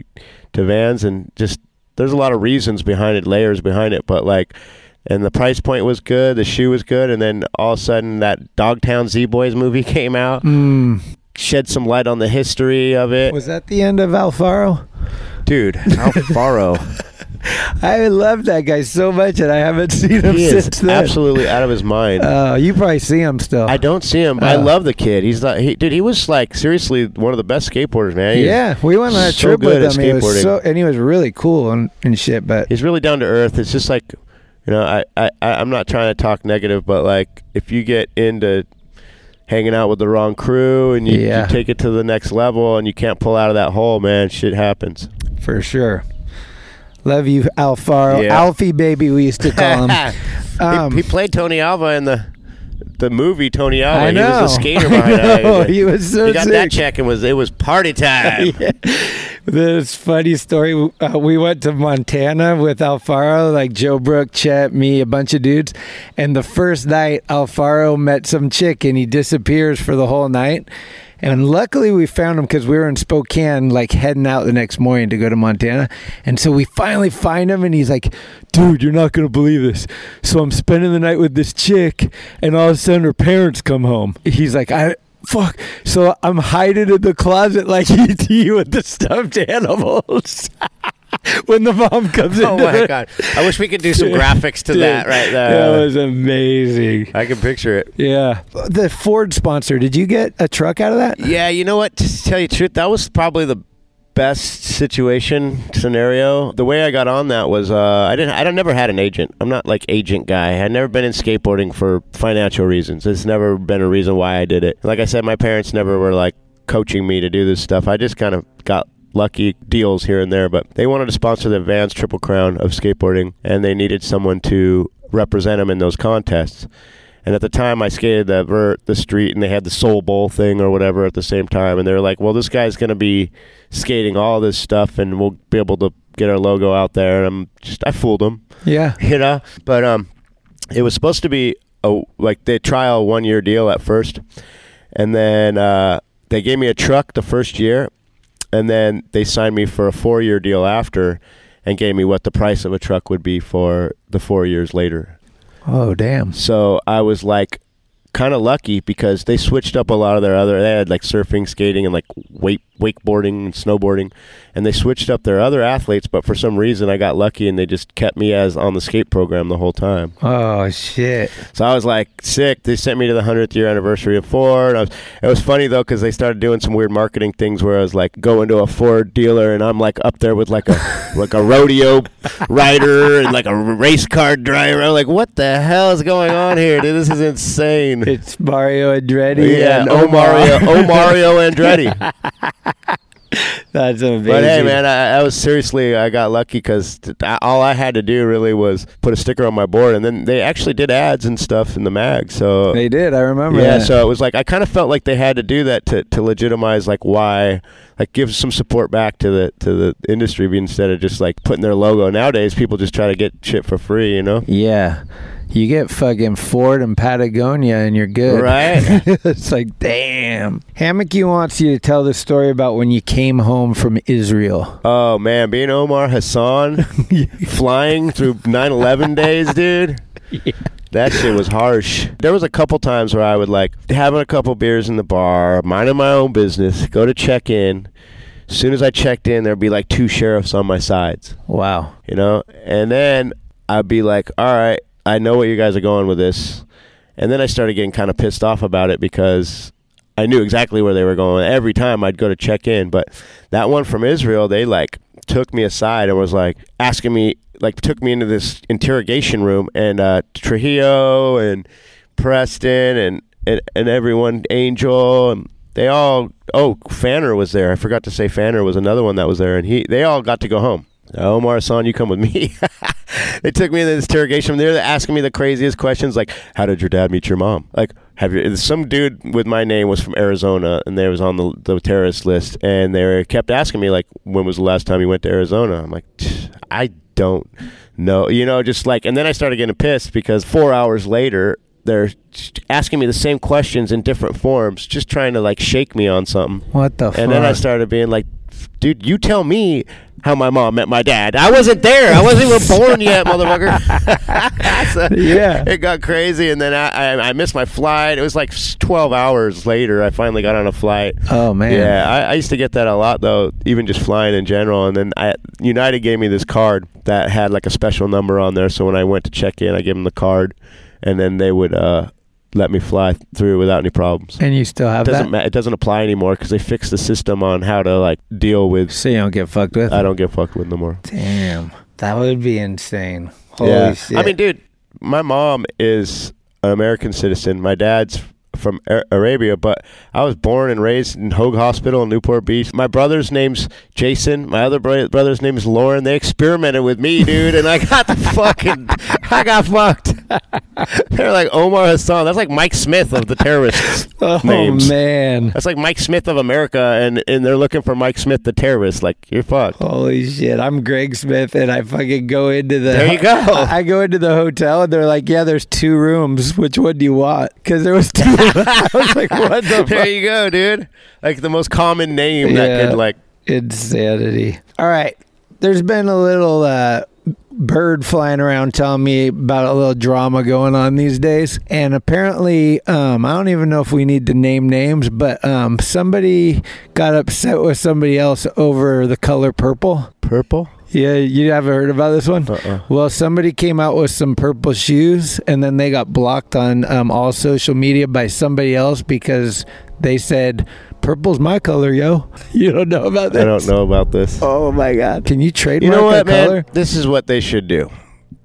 to Vans, and just there's a lot of reasons behind it, layers behind it, but like. And the price point was good, the shoe was good, and then all of a sudden that Dogtown Z Boys movie came out, Mm. shed some light on the history of it. Was that the end of Alfaro? Dude, Alfaro. I love that guy so much and I haven't seen him he is since then. absolutely out of his mind. Uh, you probably see him still. I don't see him, but I Oh. love the kid. He's not, he, dude. He was like seriously one of the best skateboarders, man. He's yeah, we went on a so trip with him. He was so, and he was really cool and, and shit. But He's really down to earth. It's just like, you know, I, I, I'm not trying to talk negative, but like if you get into hanging out with the wrong crew and you, you take it to the next level and you can't pull out of that hole, man, shit happens. For sure, love you, Alfaro, Yeah. Alfie baby. We used to call him. Um, he, he played Tony Alva in the the movie Tony Alva. I know. He was a the skater I behind know. that. He was so He got that sick. check and was it was party time. Yeah. this funny story. Uh, we went to Montana with Alfaro, like Joe Brook, Chet, me, a bunch of dudes. And the first night, Alfaro met some chick and he disappears for the whole night. And luckily, we found him because we were in Spokane, like heading out the next morning to go to Montana. And so we finally find him, and he's like, Dude, you're not going to believe this. So I'm spending the night with this chick, and all of a sudden, her parents come home. He's like, I. Fuck. So I'm hiding in the closet like ET with the stuffed animals. when the mom comes in. Oh my god! I wish we could do some graphics to Dude, that right there. That was amazing. I can picture it. Yeah. The Ford sponsor, did you get a truck out of that? Yeah, you know what? To tell you the truth, that was probably the best situation scenario. The way I got on that was uh, I didn't. I don't never had an agent. I'm not like agent guy. I'd never been in skateboarding for financial reasons. It's never been a reason why I did it. Like I said, my parents never were like coaching me to do this stuff. I just kind of got lucky deals here and there, but they wanted to sponsor the Vans Triple Crown of skateboarding, and they needed someone to represent them in those contests. And at the time, I skated the vert, the street, and they had the Soul Bowl thing or whatever at the same time. And they were like, "Well, this guy's going to be skating all this stuff, and we'll be able to get our logo out there." And I'm just, I fooled them, Yeah. you know. But um, it was supposed to be a like the trial one year deal at first, and then uh, they gave me a truck the first year, and then they signed me for a four year deal after, and gave me what the price of a truck would be for the four years later. Oh, damn. So I was like kind of lucky because they switched up a lot of their other they had like surfing, skating and like wake wakeboarding and snowboarding and they switched up their other athletes but for some reason I got lucky and they just kept me as on the skate program the whole time. Oh, shit. So I was like sick. They sent me to the 100th year anniversary of Ford. I was, it was funny though because they started doing some weird marketing things where I was like going to a Ford dealer and I'm like up there with like a like a rodeo rider and like a race car driver. I'm like, what the hell is going on here, dude? This is insane. It's Mario Andretti. Yeah, and oh, Omario, Omario oh, Andretti. That's amazing. But hey, man, I, I was seriously, I got lucky because all I had to do really was put a sticker on my board, and then they actually did ads and stuff in the mag. So They did. I remember yeah, that. so it was like I kind of felt like they had to do that to, to legitimize like why, like give some support back to the to the industry instead of just like putting their logo. Nowadays, people just try to get shit for free, you know. Yeah. You get fucking Ford and Patagonia and you're good. Right. it's like, damn. Hammeke wants you to tell the story about when you came home from Israel. Oh man, being Omar Hassan, flying through 9/11 days, dude. That shit was harsh. There was a couple times where I would like having a couple beers in the bar, minding my own business, go to check in. As soon as I checked in, there'd be like two sheriffs on my sides. Wow. You know? And then I'd be like, all right, I know what you guys are going with this. And then I started getting kind of pissed off about it because I knew exactly where they were going. Every time I'd go to check in, but that one from Israel, they like took me aside and was like asking me, like took me into this interrogation room, and uh, Trujillo and Preston and, and and everyone, Angel, and they all. Oh, Fanner was there. I forgot to say Fanner was another one that was there, and he they all got to go home. Omar Hassan, you come with me. they took me into this interrogation room. They're asking me the craziest questions, like, "How did your dad meet your mom?" Like, have you? Some dude with my name was from Arizona, and they was on the the terrorist list, and they kept asking me like, "When was the last time you went to Arizona?" I'm like, I don't know, you know, just like, and then I started getting pissed because four hours later. They're asking me the same questions in different forms, just trying to like shake me on something. What the And then I started being like, dude, you tell me how my mom met my dad. I wasn't there. I wasn't even born yet, motherfucker. So Yeah. It got crazy, and then I, I, I missed my flight. It was like 12 hours later, I finally got on a flight. Oh, man. Yeah, I, I used to get that a lot, though, even just flying in general. And then I, United gave me this card that had like a special number on there. So when I went to check in, I gave them the card, and then they would uh, let me fly through without any problems And you still have doesn't that? ma- it doesn't apply anymore because they fixed the system on how to like deal with. So you don't get fucked with? I don't get fucked with no more. Damn. That would be insane. Holy yeah, shit. I mean, dude, my mom is an American citizen. My dad's from Arabia, but I was born and raised in Hoag Hospital in Newport Beach. My brother's name's Jason. My other bro- brother's name is Lauren. They experimented with me, dude, and I got the fucking I got fucked. They're like Omar Hassan. That's like Mike Smith of the terrorists. Oh names. man. That's like Mike Smith of America, and, and they're looking for Mike Smith, the terrorist. Like you're fucked. Holy shit! I'm Greg Smith, and I fucking go into the. There you go. I go into the hotel, and they're like, "Yeah, there's two rooms. Which one do you want?" Because there was two. I was like, "What the?" There fuck? you go, dude. Like the most common name Yeah. that could like. Insanity. All right. There's been a little uh, bird flying around telling me about a little drama going on these days. And apparently, um, I don't even know if we need to name names, but um, somebody got upset with somebody else over the color purple. Purple? Yeah, you haven't heard about this one? Uh-uh. Well, somebody came out with some purple shoes, and then they got blocked on um, all social media by somebody else because they said, Purple's my color, yo. You don't know about this? I don't know about this. Oh my God! Can you You trademark know what, a man? color? This is what they should do.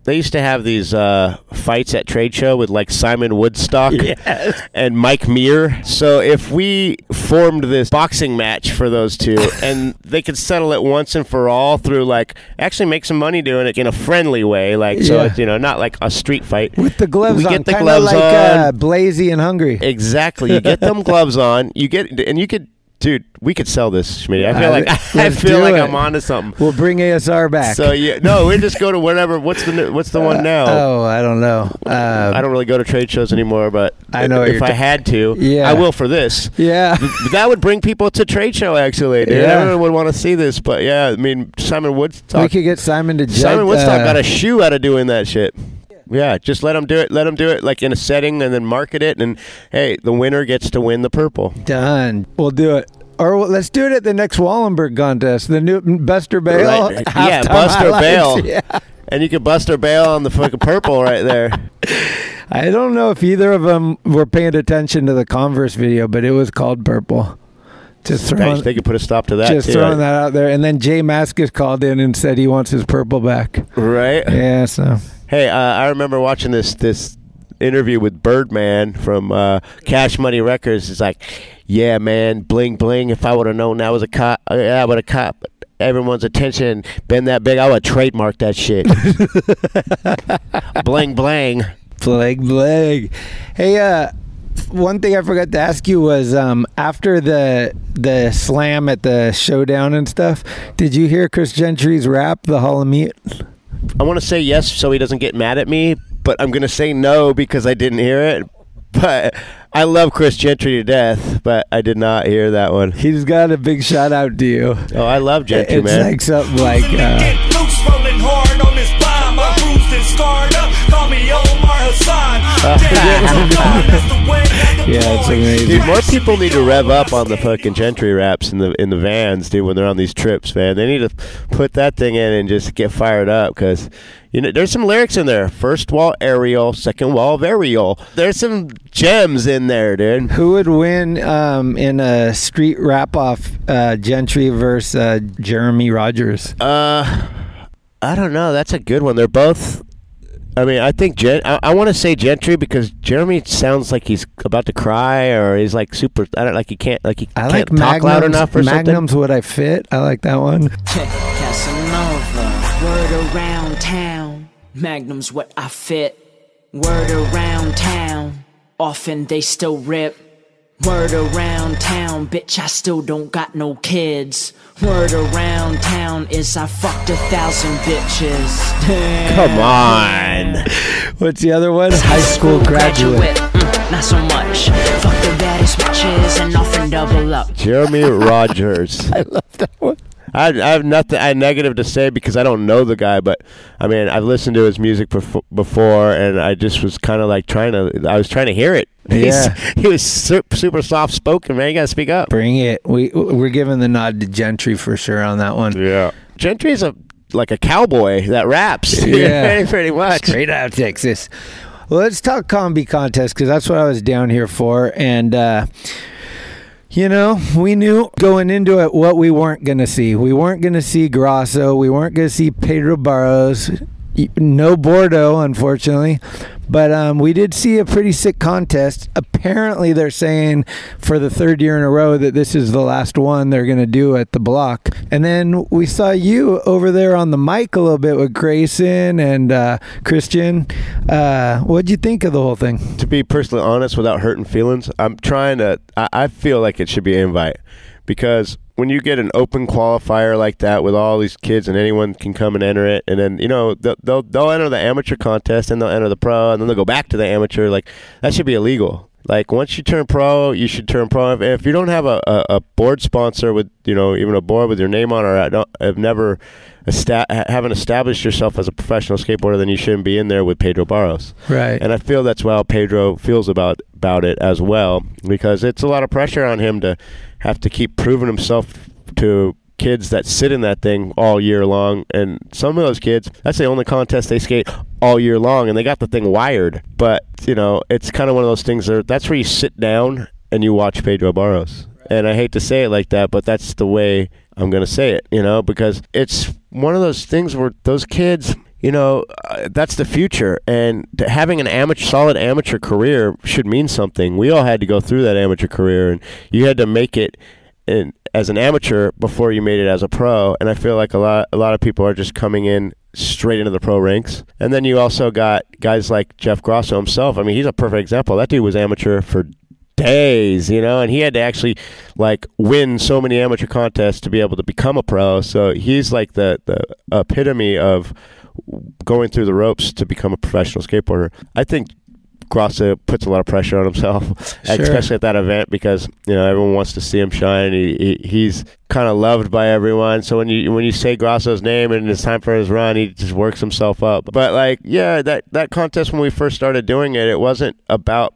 They used to have these uh, fights at trade show with like Simon Woodstock and Mike Meir. So if we formed this boxing match for those two, and they could settle it once and for all through like actually make some money doing it in a friendly way, like so Yeah. it's you know not like a street fight. With the gloves we on, get the kinda gloves like on. Uh, Blazy and Hungry. Exactly. You get them gloves on. You get and you could, dude. We could sell this, Schmidt. I feel Uh, like I feel like it. I'm onto something. We'll bring ASR back. So yeah, no, we just go to whatever. What's the what's the one now? oh, I don't know. Uh, I don't really go to trade shows anymore, but I know if I had to, Yeah. I will for this. yeah. That would bring people to trade show. Actually, dude. Yeah. everyone would want to see this. But yeah, I mean, Simon Woodstock. we could get Simon to judge. Simon Woodstock uh, got a shoe out of doing that shit. Yeah, just let them do it. Let them do it like in a setting, and then market it. And hey, the winner gets to win the purple. done. We'll do it. Or we'll- let's do it at the next Wallenberg contest. The new Buster Bale. Right. Yeah, Buster. Bale. Yeah. And you could Buster Bale on the fucking purple right there. I don't know if either of them were paying attention to the Converse video, but it was called Purple. Just throwing. They could put a stop to that just too. throwing that out there. And then Jay Maskus called in and said he wants his purple back. Right. Yeah, so Hey, uh, I remember watching this this interview with Birdman from uh, Cash Money Records. It's like, yeah, man, bling bling. If I would have known that was a cop, uh, I would have caught everyone's attention. Been that big, I would trademark that shit. bling bling. Bling bling. Hey, uh, one thing I forgot to ask you was um, after the the slam at the showdown and stuff, did you hear Chris Gentry's rap, "The Hall of Meat"? I want to say yes so he doesn't get mad at me, but I'm gonna say no because I didn't hear it. But I love Chris Gentry to death, but I did not hear that one. He's got a big shout out to you. Oh, I love Gentry, it's man. like something like. Uh, loose, rolling hard on this bomb. I'm bruised and scarred up. Call me Omar Hassan. yeah, it's amazing. Dude, more people need to rev up on the fucking Gentry raps in the in the vans, dude. When they're on these trips, man, they need to put that thing in and just get fired up because you know there's some lyrics in there. First wall aerial, second wall aerial. There's some gems in there, dude. Who would win um, in a street rap off uh, Gentry versus uh, Jeremy Rogers? Uh, I don't know. That's a good one. They're both. I mean, I think Gen- I, I want to say Gentry because Jeremy sounds like he's about to cry or he's like super. I don't like he can't like he I can't like talk Magnum's, loud enough or something. Magnum's Would I Fit? I like that one. Casanova. Word around town. Magnum's what I fit. Word around town. Often they still rip. Word around town, bitch, I still don't got no kids. Word around town is I fucked a thousand bitches. Come on. What's the other one? High school graduate. Mm, not so much. Fuck the baddest bitches and often double up. Jeremy Rogers. I love that one. I, I have nothing I negative to say because I don't know the guy, but I mean I've listened to his music befo- before, and I just was kind of like trying to. I was trying to hear it. He's- Yeah. he was super, super soft spoken, man. You gotta speak up. Bring it. We we're giving the nod to Gentry for sure on that one. Yeah, Gentry's a like a cowboy that raps. Yeah. pretty much. Straight out of Texas. Well, let's talk combi contest because that's what I was down here for. And, uh, you know, we knew going into it what we weren't going to see. We weren't going to see Grosso. We weren't going to see Pedro Barros. No Bordeaux, unfortunately. But um, we did see a pretty sick contest. Apparently, they're saying for the third year in a row that this is the last one they're going to do at the block. And then we saw you over there on the mic a little bit with Grayson and uh, Christian. Uh, what'd you think of the whole thing? To be personally honest, without hurting feelings, I'm trying to. I, I feel like it should be an invite because when you get an open qualifier like that with all these kids and anyone can come and enter it, and then you know they'll they'll, they'll enter the amateur contest and they'll enter the pro and then they'll go back to the amateur. Like that should be illegal. Like once you turn pro, you should turn pro. If, if you don't have a, a, a board sponsor with you know even a board with your name on, or I don't, have never esta- haven't established yourself as a professional skateboarder, then you shouldn't be in there with Pedro Barros. Right. And I feel that's how Pedro feels about about it as well, because it's a lot of pressure on him to have to keep proving himself to kids that sit in that thing all year long and some of those kids that's the only contest they skate all year long and they got the thing wired. But you know it's kind of one of those things that that's where you sit down and you watch pedro barros. And i hate to say it like that but that's the way i'm going to say it you know because it's one of those things where those kids you know uh, that's the future. And having an amateur solid amateur career should mean something. We all had to go through that amateur career and you had to make it in, as an amateur before you made it as a pro and i feel like a lot a lot of people are just coming in straight into the pro ranks and then you also got guys like jeff grosso himself i mean he's a perfect example that dude was amateur for days, you know, and he had to actually like win so many amateur contests to be able to become a pro. So he's like the the epitome of going through the ropes to become a professional skateboarder. I think Grosso puts a lot of pressure on himself, Sure. especially at that event because you know everyone wants to see him shine. He, he he's kind of loved by everyone. So when you when you say Grosso's name and it's time for his run, he just works himself up. But like, yeah, that that contest when we first started doing it, it wasn't about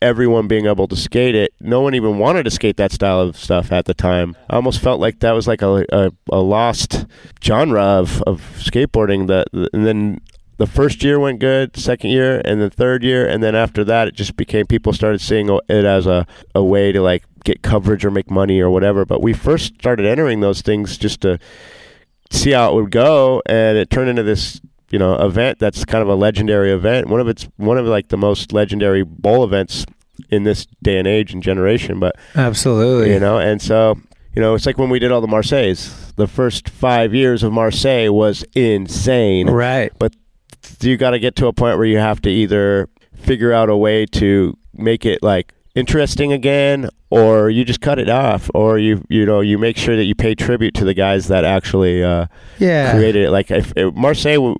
everyone being able to skate it. No one even wanted to skate that style of stuff at the time. I almost felt like that was like a a, a lost genre of, of skateboarding. That and then the first year went good, second year, and the third year, and then after that, it just became people started seeing it as a a way to like get coverage or make money or whatever. But we first started entering those things just to see how it would go, and it turned into this you know event that's kind of a legendary event. One of its one of like the most legendary bowl events in this day and age and generation. But Absolutely. you know, and so you know, it's like when we did all the Marseilles. The first five years of Marseille was insane, Right. But you got to get to a point where you have to either figure out a way to make it like interesting again or you just cut it off or you you know you make sure that you pay tribute to the guys that actually uh Yeah. created it like if, if Marseille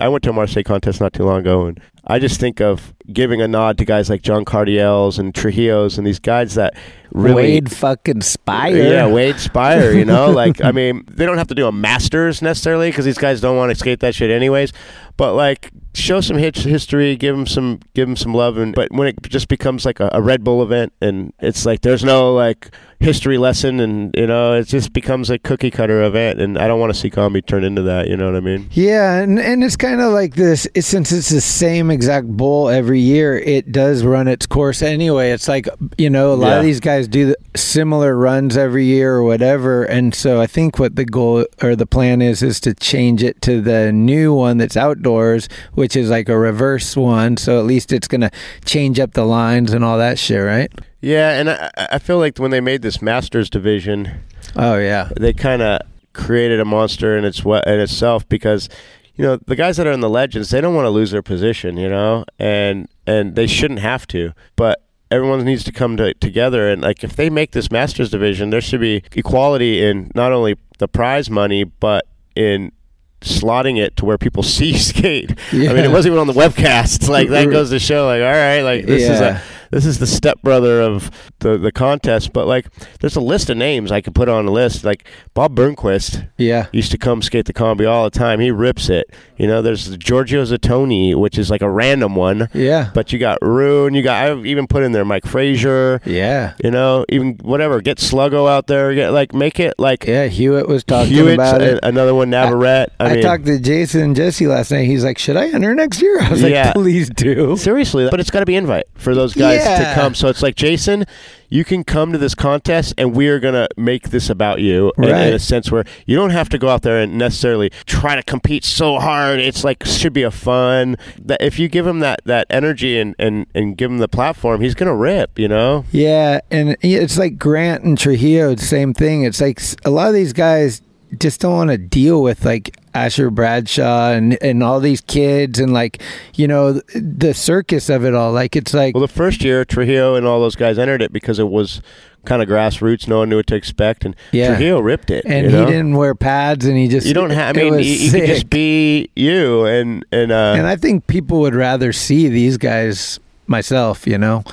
I went to a Marseille contest not too long ago and I just think of giving a nod to guys like John Cardiel's and Trujillo's and these guys that really Wade fucking Speyer. yeah, Wade Speyer, you know, like I mean, they don't have to do a masters necessarily because these guys don't want to skate that shit anyways. But like, show some history, give them some, give them some love. And but when it just becomes like a, a Red Bull event, and it's like there's no like history lesson, and you know, it just becomes a cookie cutter event, and I don't want to see comedy turn into that. You know what I mean? Yeah, and, and it's kind of like this. It, since it's the same exact bowl every year, it does run its course anyway. It's like you know, a lot Yeah. of these guys do the similar runs every year or whatever, and so I think what the goal or the plan is is to change it to the new one that's outdoors, which is like a reverse one. So at least it's gonna change up the lines and all that shit, right? Yeah, and I, I feel like when they made this Masters division, Oh yeah, they kind of created a monster in its in itself because you know the guys that are in the legends they don't want to lose their position you know? And and they shouldn't have to but everyone needs to come to, together. And like if they make this masters division there should be equality in not only the prize money but in slotting it to where people see skate. I mean it wasn't even on the webcast. Like that goes to show like all right like this is a this is the stepbrother of the the contest but like there's a list of names i could put on a list like bob burnquist yeah. used to come skate the combi all the time he rips it you know there's giorgio zattoni which is like a random one Yeah. but you got Rune, you got I've even put in there Mike Frazier, Yeah. you know, even whatever. Get Sluggo out there, get like make it like Yeah, Hewitt was talking about it. another one, Navarrete. I, I, mean, talked to Jason and Jesse last night. He's like, "Should I enter next year?" I was Yeah. like, "Please do." seriously, but it's got to be invite for those guys Yeah. to come. So it's like Jason, you can come to this contest, and we are gonna make this about you in, in a sense where you don't have to go out there and necessarily try to compete so hard. It's like should be a fun. That if you give him that that energy and and and give him the platform, he's gonna rip. You know. Yeah, and it's like Grant and Trujillo, same thing. It's like a lot of these guys just don't want to deal with like Asher Bradshaw and and all these kids and like you know the circus of it all. Like it's like Well, the first year Trujillo and all those guys entered it because it was kind of grassroots. No one knew what to expect, and Yeah. Trujillo ripped it. and you know? he didn't wear pads and he just You don't have. I mean, you, you can just be you, and and uh, and I think people would rather see these guys myself, you know.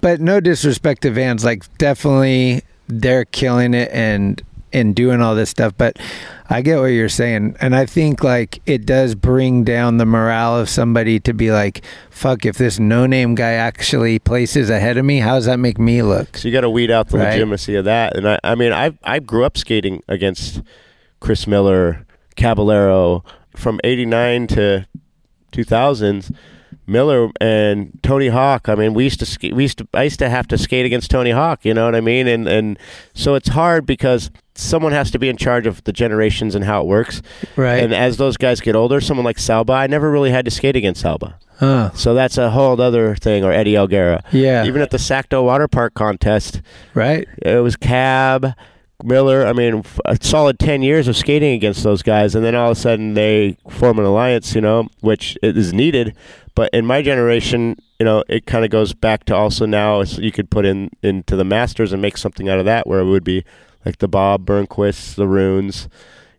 But no disrespect to Vans, like definitely they're killing it and and doing all this stuff. But I get what you're saying, and I think like it does bring down the morale of somebody to be like, "Fuck, if this no-name guy actually places ahead of me, how does that make me look?" So you got to weed out the Right. legitimacy of that. And I, I mean, I I grew up skating against Chris Miller, Caballero from '89 to 2000s. Miller and Tony Hawk. I mean, we used to sk- we used to I used to have to skate against Tony Hawk. You know what I mean? And and so it's hard because someone has to be in charge of the generations and how it works. Right. And as those guys get older, someone like Salba, I never really had to skate against Salba. Huh. So that's a whole other thing. Or Eddie Elguera. Yeah. Even at the Sacto Water Park contest, Right. it was Cab, Miller. I mean, a solid 10 years of skating against those guys. And then all of a sudden they form an alliance, you know, which is needed. But in my generation, you know, it kind of goes back to also now you could put in into the Masters and make something out of that where it would be like the Bob Burnquist, the Runes,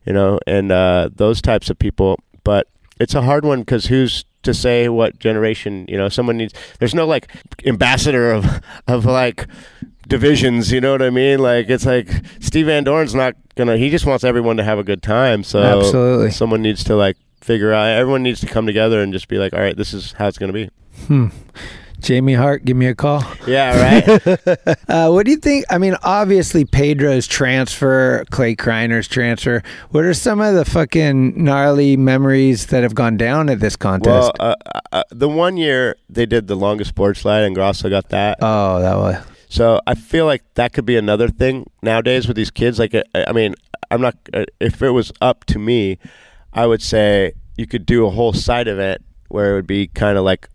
you know, and uh, those types of people. But it's a hard one because who's to say what generation, you know, someone needs, there's no like ambassador of, of like, divisions. You know what I mean? Like it's like Steve Van Doren's not gonna. He just wants everyone to have a good time. So Absolutely. someone needs to like figure out. Everyone needs to come together and just be like, all right, this is how it's gonna be. Hmm. Jamie Hart, give me a call. Yeah, right. uh, what do you think? I mean, obviously Pedro's transfer, Clay Kreiner's transfer. What are some of the fucking gnarly memories that have gone down at this contest? well, uh, uh, the one year they did the longest board slide, and Grosso got that. oh, that was So I feel like that could be another thing nowadays with these kids. Like, I, I mean, I'm not. uh, If it was up to me, I would say you could do a whole side event where it would be kind of like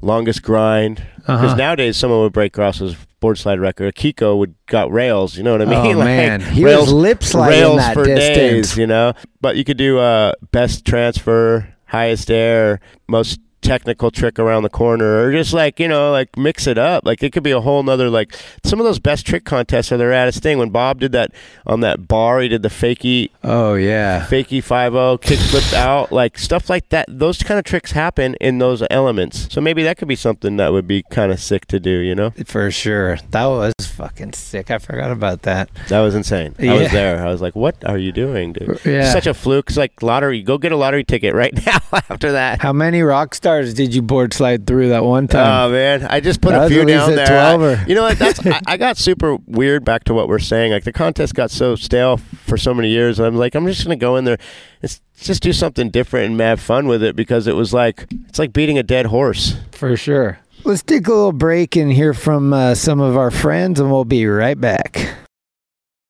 longest grind. Because Uh-huh. nowadays, someone would break Grosso's board slide record. Kiko would got rails. You know what I Oh, mean? Like, man. He was rails, lip sliding rails that for distance. days. You know, but you could do uh, best transfer, highest air, most technical trick around the corner or just like you know like mix it up. Like it could be a whole nother like some of those best trick contests are their addest thing. When bob did that on that bar he did the fakey oh yeah. fakey 5-0 kick flipped out like stuff like that. Those kind of tricks happen in those elements. So maybe that could be something that would be kind of sick to do you know? For sure. That was fucking sick. I forgot about that. that was insane. I was there. I was like what are you doing dude? Yeah. such a fluke. It's like lottery go get a lottery ticket right now after that. How many rock stars did you board slide through that one time? Oh man, I just put That a few at least down there. 12 or- you know what? That's I, I got super weird back to what we're saying. Like the contest got so stale for so many years. I'm like, I'm just gonna go in there, and s- just do something different and have fun with it because it was like it's like beating a dead horse. For sure. Let's take a little break and hear from uh, some of our friends, and we'll be right back.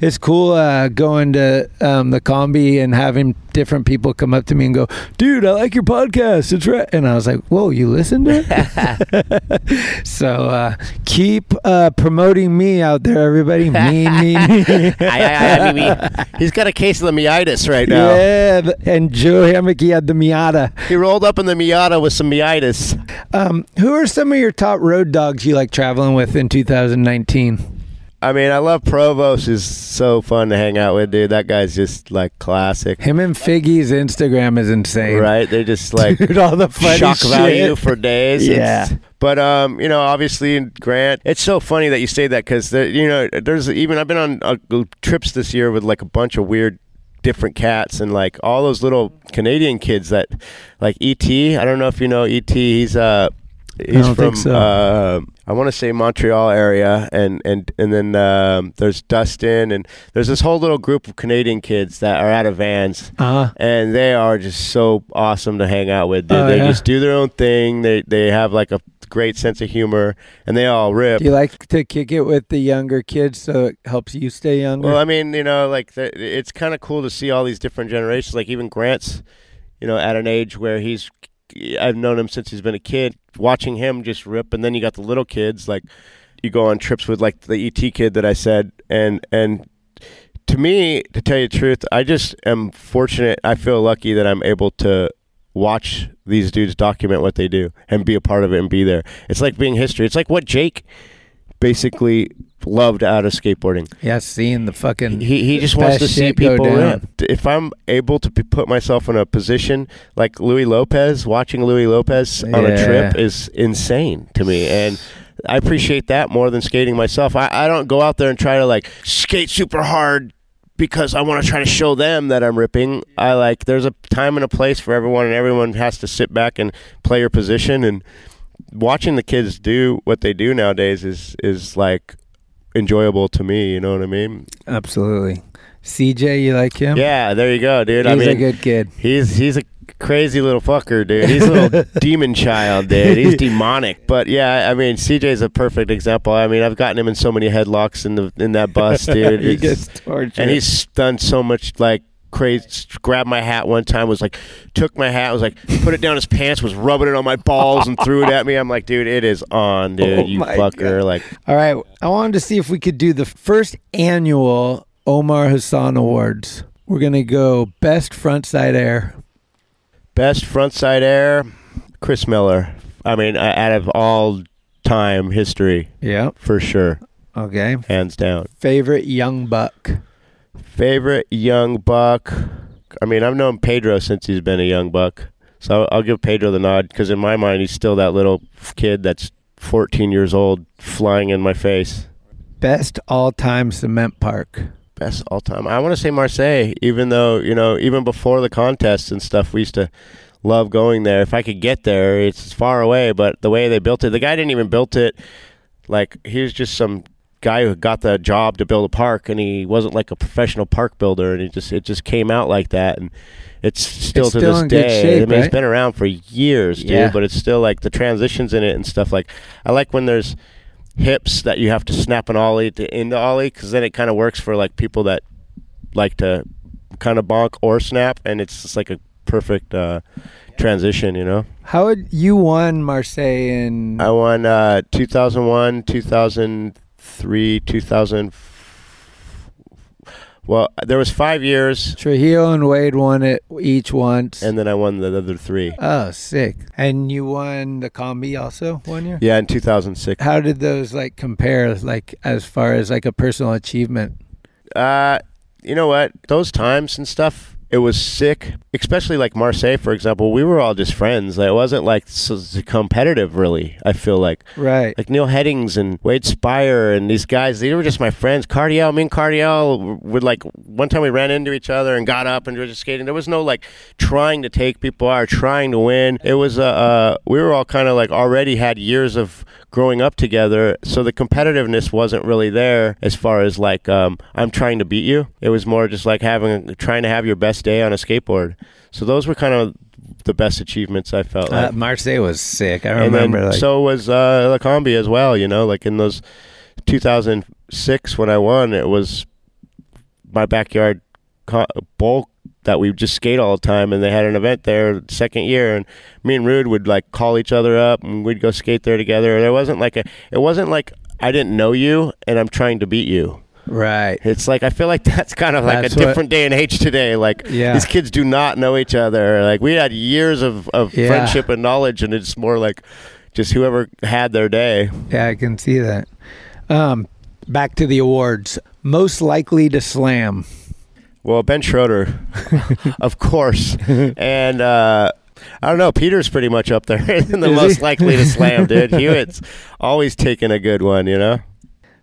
It's cool uh, going to um, the combi and having different people come up to me and go, "Dude, I like your podcast. It's right." And I was like, "Whoa, you listen to it?" so uh, keep uh, promoting me out there, everybody. Me, me, me. I, I, I, me, me. He's got a case of the meitis right now. Yeah, and Joe Hammeke, he had the Miata. He rolled up in the Miata with some meitis. Um, who are some of your top road dogs you like traveling with in 2019? I mean, I love Provost. is so fun to hang out with, dude. That guy's just like classic. Him and Figgy's Instagram is insane. Right? They're just like Dude, all the funny shock shit. value for days. Yeah. It's- but um, you know, obviously Grant. It's so funny that you say that because you know, there's even I've been on uh, trips this year with like a bunch of weird. Different cats and like all those little Canadian kids that, like ET. I don't know if you know ET. He's uh, he's from so. uh, I want to say Montreal area, and and and then um, there's Dustin, and there's this whole little group of Canadian kids that are out of vans, Uh-huh. and they are just so awesome to hang out with. Dude. Oh, they yeah? just do their own thing. They they have like a great sense of humor, and they all rip. Do you like to kick it with the younger kids so it helps you stay younger? Well, I mean, you know, like the, it's kind of cool to see all these different generations. Like even Grant's, you know, at an age where he's, I've known him since he's been a kid. Watching him just rip, and then you got the little kids. Like you go on trips with like the ET kid that I said, and and to me, to tell you the truth, I just am fortunate. I feel lucky that I'm able to watch these dudes document what they do and be a part of it and be there. It's like being history. It's like what Jake basically loved out of skateboarding. yeah, seeing the fucking He he just wants to see people. If I'm able to put myself in a position like Louis Lopez, watching Louis Lopez on a trip is insane to me, and I appreciate that more than skating myself. I, I don't go out there and try to like skate super hard because I want to try to show them that I'm ripping. I like there's a time and a place for everyone, and everyone has to sit back and play your position. And watching the kids do what they do nowadays is is like enjoyable to me. You know what I mean? Absolutely. CJ, you like him? Yeah, there you go, dude. He's I mean, a good kid. He's he's a crazy little fucker, dude. He's a little demon child, dude. He's demonic. But yeah, I mean, CJ's a perfect example. I mean, I've gotten him in so many headlocks in the in that bus, dude. He It's- gets tortured. and he's done so much like crazy. Grabbed my hat one time, was like, took my hat, was like, put it down his pants, was rubbing it on my balls, and threw it at me. I'm like, dude, it is on, dude. Oh you fucker. Like, All right, I wanted to see if we could do the first annual Omar Hassan Awards. We're gonna go best frontside air. Best frontside air, Chris Miller. I mean, out of all time history, Yeah. for sure, Okay. hands down. Favorite young buck. Favorite young buck. I mean, I've known Pedro since he's been a young buck, so I'll give Pedro the nod because in my mind, he's still that little kid that's 14 years old, flying in my face. Best all-time cement park. Best all time. I want to say Marseille, even though you know, even before the contests and stuff, we used to love going there. If I could get there, it's far away, but the way they built it, the guy didn't even built it. Like he was just some guy who got the job to build a park, and he wasn't like a professional park builder, and it just it just came out like that, and it's still It's to still this day. shape, I mean, right? it's been around for years, dude, Yeah. but it's still like the transitions in it and stuff. Like I like when there's hips that you have to snap an ollie to into ollie because then it kind of works for like people that like to kind of bonk or snap, and it's just like a perfect uh, transition, you know. How would you won Marseille in I won uh, 2001, 2003, 2000. Well, there was five years, Trujillo and Wade won it each once. and then I won the other three. oh, sick. And you won the combi also one year? Yeah, in 2006. How did those like compare like as far as like a personal achievement? Uh, you know what? Those times and stuff, it was sick. Especially like Marseille, for example. We were all just friends. Like, it wasn't like so so competitive, really. I feel like. Right. Like Neil Headings and Wade Speyer and these guys, they were just my friends. Cardiel, me and Cardiel would like one time we ran into each other and got up and we were just skating. There was no like trying to take people out or trying to win. It was uh, uh we were all kind of like already had years of growing up together, so the competitiveness wasn't really there as far as like um I'm trying to beat you. It was more just like having trying to have your best day on a skateboard. So those were kind of the best achievements I felt like Uh, Marseille was sick. I and remember like so was uh, La Combi as well. You know, like in those 2006 when I won, it was my backyard co- bowl that we just skate all the time, and they had an event there second year, and me and Rude would like call each other up, and we'd go skate there together. There wasn't like a, it wasn't like I didn't know you, and I'm trying to beat you. Right. It's like I feel like that's kind of like That's a what- different day and age today. Like Yeah. these kids do not know each other. Like we had years of, of Yeah. friendship and knowledge, and it's more like just whoever had their day. Yeah, I can see that. Um, back to the awards. Most likely to slam. Well, Ben Schroeder, of course, and uh, I don't know. Peter's pretty much up there in the Is most he? likely to slam, dude. Hewitt's always taking a good one, you know.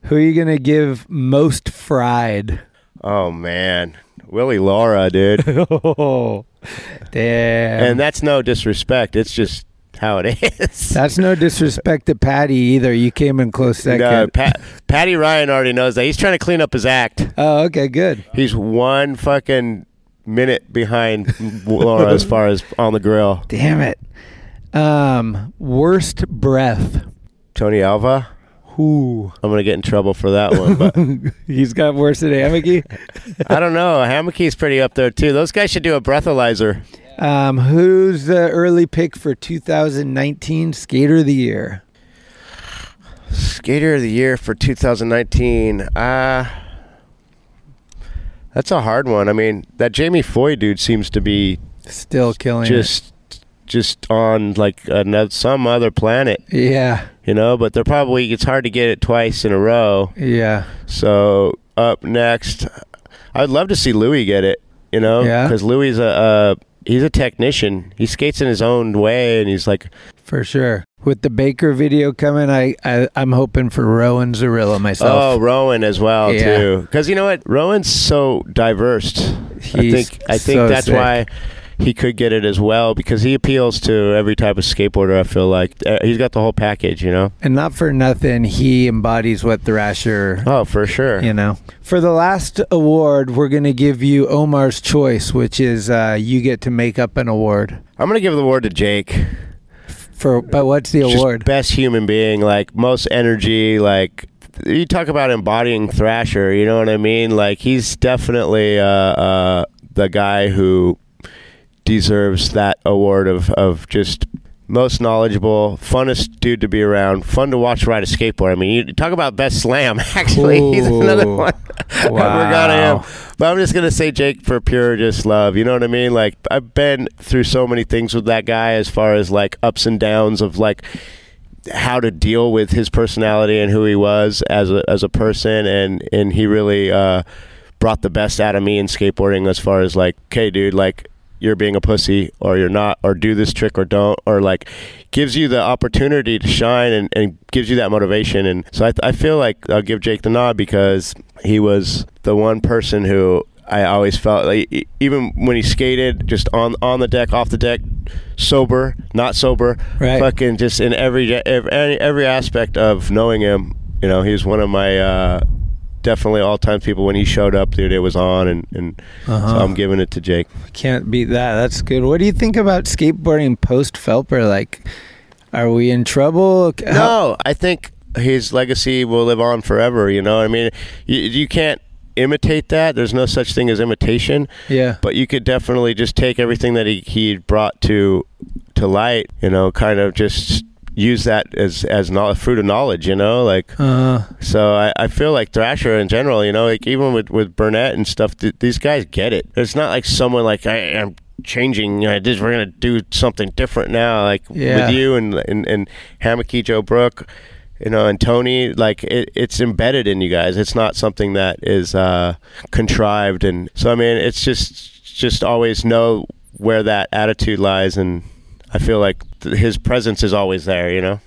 Who are you gonna give most fried? Oh man, Willie Lara, dude. oh, damn. and that's no disrespect. It's just how it is. That's no disrespect to Patty either. You came in close second. No, Pat, Patty Ryan already knows that. He's trying to clean up his act. oh, okay, good. He's one fucking minute behind Lara as far as on the grill. Damn it. Um, worst breath. Tony Alva. Who? I'm gonna get in trouble for that one, but He's got worse than Hammeke. I don't know. Hammeke's pretty up there too. Those guys should do a breathalyzer. Um, who's the early pick for 2019 Skater of the Year? Skater of the year for 2019. Uh that's a hard one. I mean, that Jamie Foy dude seems to be Still killing just just on like another some other planet. Yeah, you know. But they're probably it's hard to get it twice in a row. yeah. So up next, I'd love to see Louis get it. You know, Yeah. because Louis is a uh, he's a technician. He skates in his own way, and he's like, For sure. With the Baker video coming, I, I I'm hoping for Rowan Zorilla myself. oh. Rowan as well Yeah. too. Because you know what, Rowan's so diverse. I think I think so that's sick. why he could get it as well because he appeals to every type of skateboarder. I feel like Uh, he's got the whole package. You know. And not for nothing, he embodies what Thrasher. Oh, for sure. You know. For the last award, we're gonna give you Omar's choice, which is uh, you get to make up an award. I'm gonna give the award to Jake. For but what's the Just award? best human being, like most energy, like you talk about embodying Thrasher, you know what I mean? Like he's definitely uh, uh, the guy who deserves that award of, of just most knowledgeable, funnest dude to be around, fun to watch ride a skateboard. I mean, you talk about best slam. Actually, he's another Ooh. one. I forgot him. But I'm just gonna say Jake for pure just love. You know what I mean? Like I've been through so many things with that guy as far as like ups and downs of like how to deal with his personality and who he was as a as a person and and he really uh brought the best out of me in skateboarding as far as like okay dude like you're being a pussy or you're not or do this trick or don't or like gives you the opportunity to shine and, and gives you that motivation and so I, I feel like I'll give Jake the nod because he was the one person who I always felt like even when he skated just on on the deck off the deck sober not sober Right. fucking just in every every every aspect of knowing him you know he was one of my uh definitely all time people when he showed up dude it was on and and Uh-huh. so I'm giving it to Jake Can't beat that. That's good. What do you think about skateboarding post Felper? Like, are we in trouble? How- No, I think his legacy will live on forever. You know, I mean, you, you can't imitate that. There's no such thing as imitation. Yeah. But you could definitely just take everything that he he brought to to light. You know, kind of just use that as as no, fruit of knowledge. You know, like. Uh, So I, I feel like Thrasher in general, you know, like even with, with Burnett and stuff, th- these guys get it. It's not like someone like I am changing. I just we're gonna do something different now. Like Yeah. with you and and and Hammeke Joe Brook, you know, and Tony. Like it, it's embedded in you guys. It's not something that is uh, contrived. And so I mean, it's just just always know where that attitude lies, and I feel like th- his presence is always there. You know.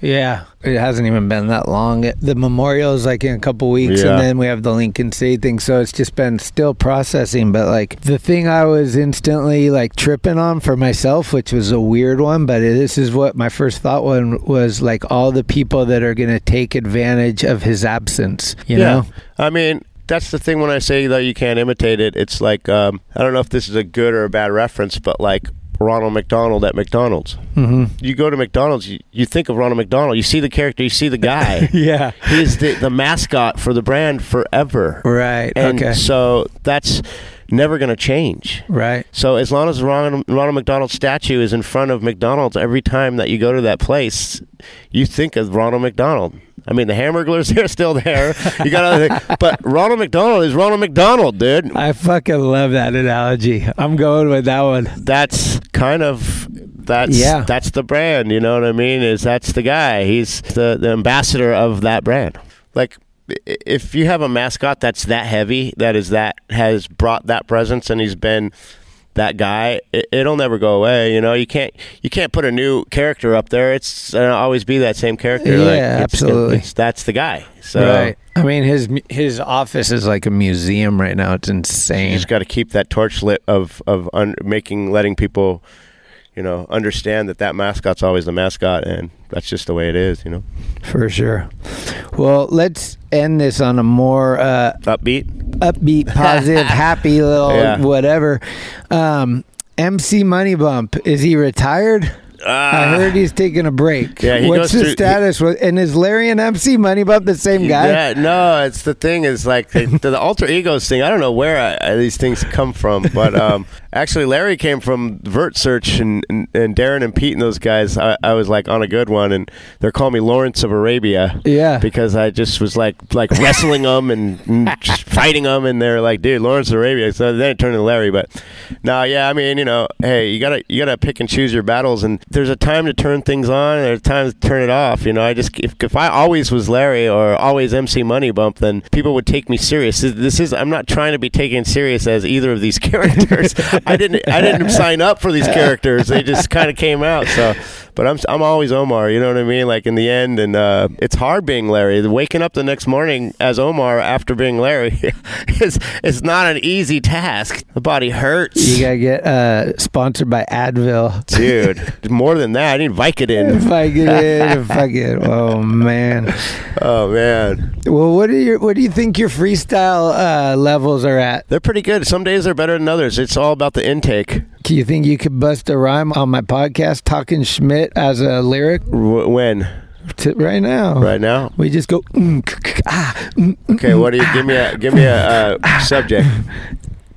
yeah. It hasn't even been that long. The memorial is like in a couple weeks, Yeah. and then we have the Lincoln State thing. So it's just been still processing. But like the thing I was instantly like tripping on for myself, which was a weird one, but this is what my first thought one was like all the people that are going to take advantage of his absence. You know? I mean, that's the thing when I say that you can't imitate it. It's like um, I don't know if this is a good or a bad reference, but like Ronald McDonald at McDonald's. Mm-hmm. You go to McDonald's, you, you think of Ronald McDonald. You see the character, you see the guy. Yeah. He's the, the mascot for the brand forever. Right. And okay. so that's never going to change. Right. So as long as Ronald, Ronald McDonald statue is in front of McDonald's every time that you go to that place, you think of Ronald McDonald. I mean, the Hamburglers they're still there. You got, other, but Ronald McDonald is Ronald McDonald, dude. I fucking love that analogy. I'm going with that one. That's kind of that's Yeah. that's the brand. You know what I mean? Is that's the guy? He's the the ambassador of that brand. Like if you have a mascot that's that heavy, that is that has brought that presence, and he's been that guy, it, it'll never go away. You know, you can't you can't put a new character up there. It's always be that same character. Yeah, Like, it's- absolutely. it's- that's the guy. So right. I mean, his his office is like a museum right now. It's you insane. just got to keep that torch lit of of un- making letting people. You know, understand that that mascot's always the mascot, and that's just the way it is. You know, For sure. Well, let's end this on a more uh, upbeat, upbeat, positive, happy little Yeah. whatever. Um, MC Money Bump is he retired? I heard he's taking a break. Ah. Yeah, he What's the through- status? with and is Larry and MC Money Bump the same guy? Yeah, no, it's the thing is like the, the alter egos thing. I don't know where I, I- these things come from, but um, actually, Larry came from Vert Search and, and, and Darren and Pete and those guys. I, I was like on a good one, and they're calling me Lawrence of Arabia. Yeah. because I just was like like wrestling them and, and just fighting them, and they're like, dude, Lawrence of Arabia. So then it turned to Larry, but no, yeah, I mean, you know, hey, you gotta you gotta pick and choose your battles, and there's a time to turn things on, and there's a time to turn it off. You know, I just if, if I always was Larry or always MC Money Bump, then people would take me serious. This- This is I'm not trying to be taken serious as either of these characters. I didn't I didn't sign up for these characters. They just kind of came out. So, but I'm I'm always Omar. You know what I mean? Like in the end, and uh, it's hard being Larry. Waking up the next morning as Omar after being Larry is is not an easy task. The body hurts. You gotta get uh, sponsored by Advil. Dude, more than that, I need Vicodin. Vicodin, I get it, if I get, oh man. Oh man, Well, what are your, what do you think your freestyle uh, levels are at? they're pretty good. Some days they're better than others. It's all about the intake. Do you think you could bust a rhyme on my podcast, talking Schmidt as a lyric W- when? to, right now? Right now? We just go. mm, k- ah, mm, mm, Okay, what do you give me a give me a uh, subject?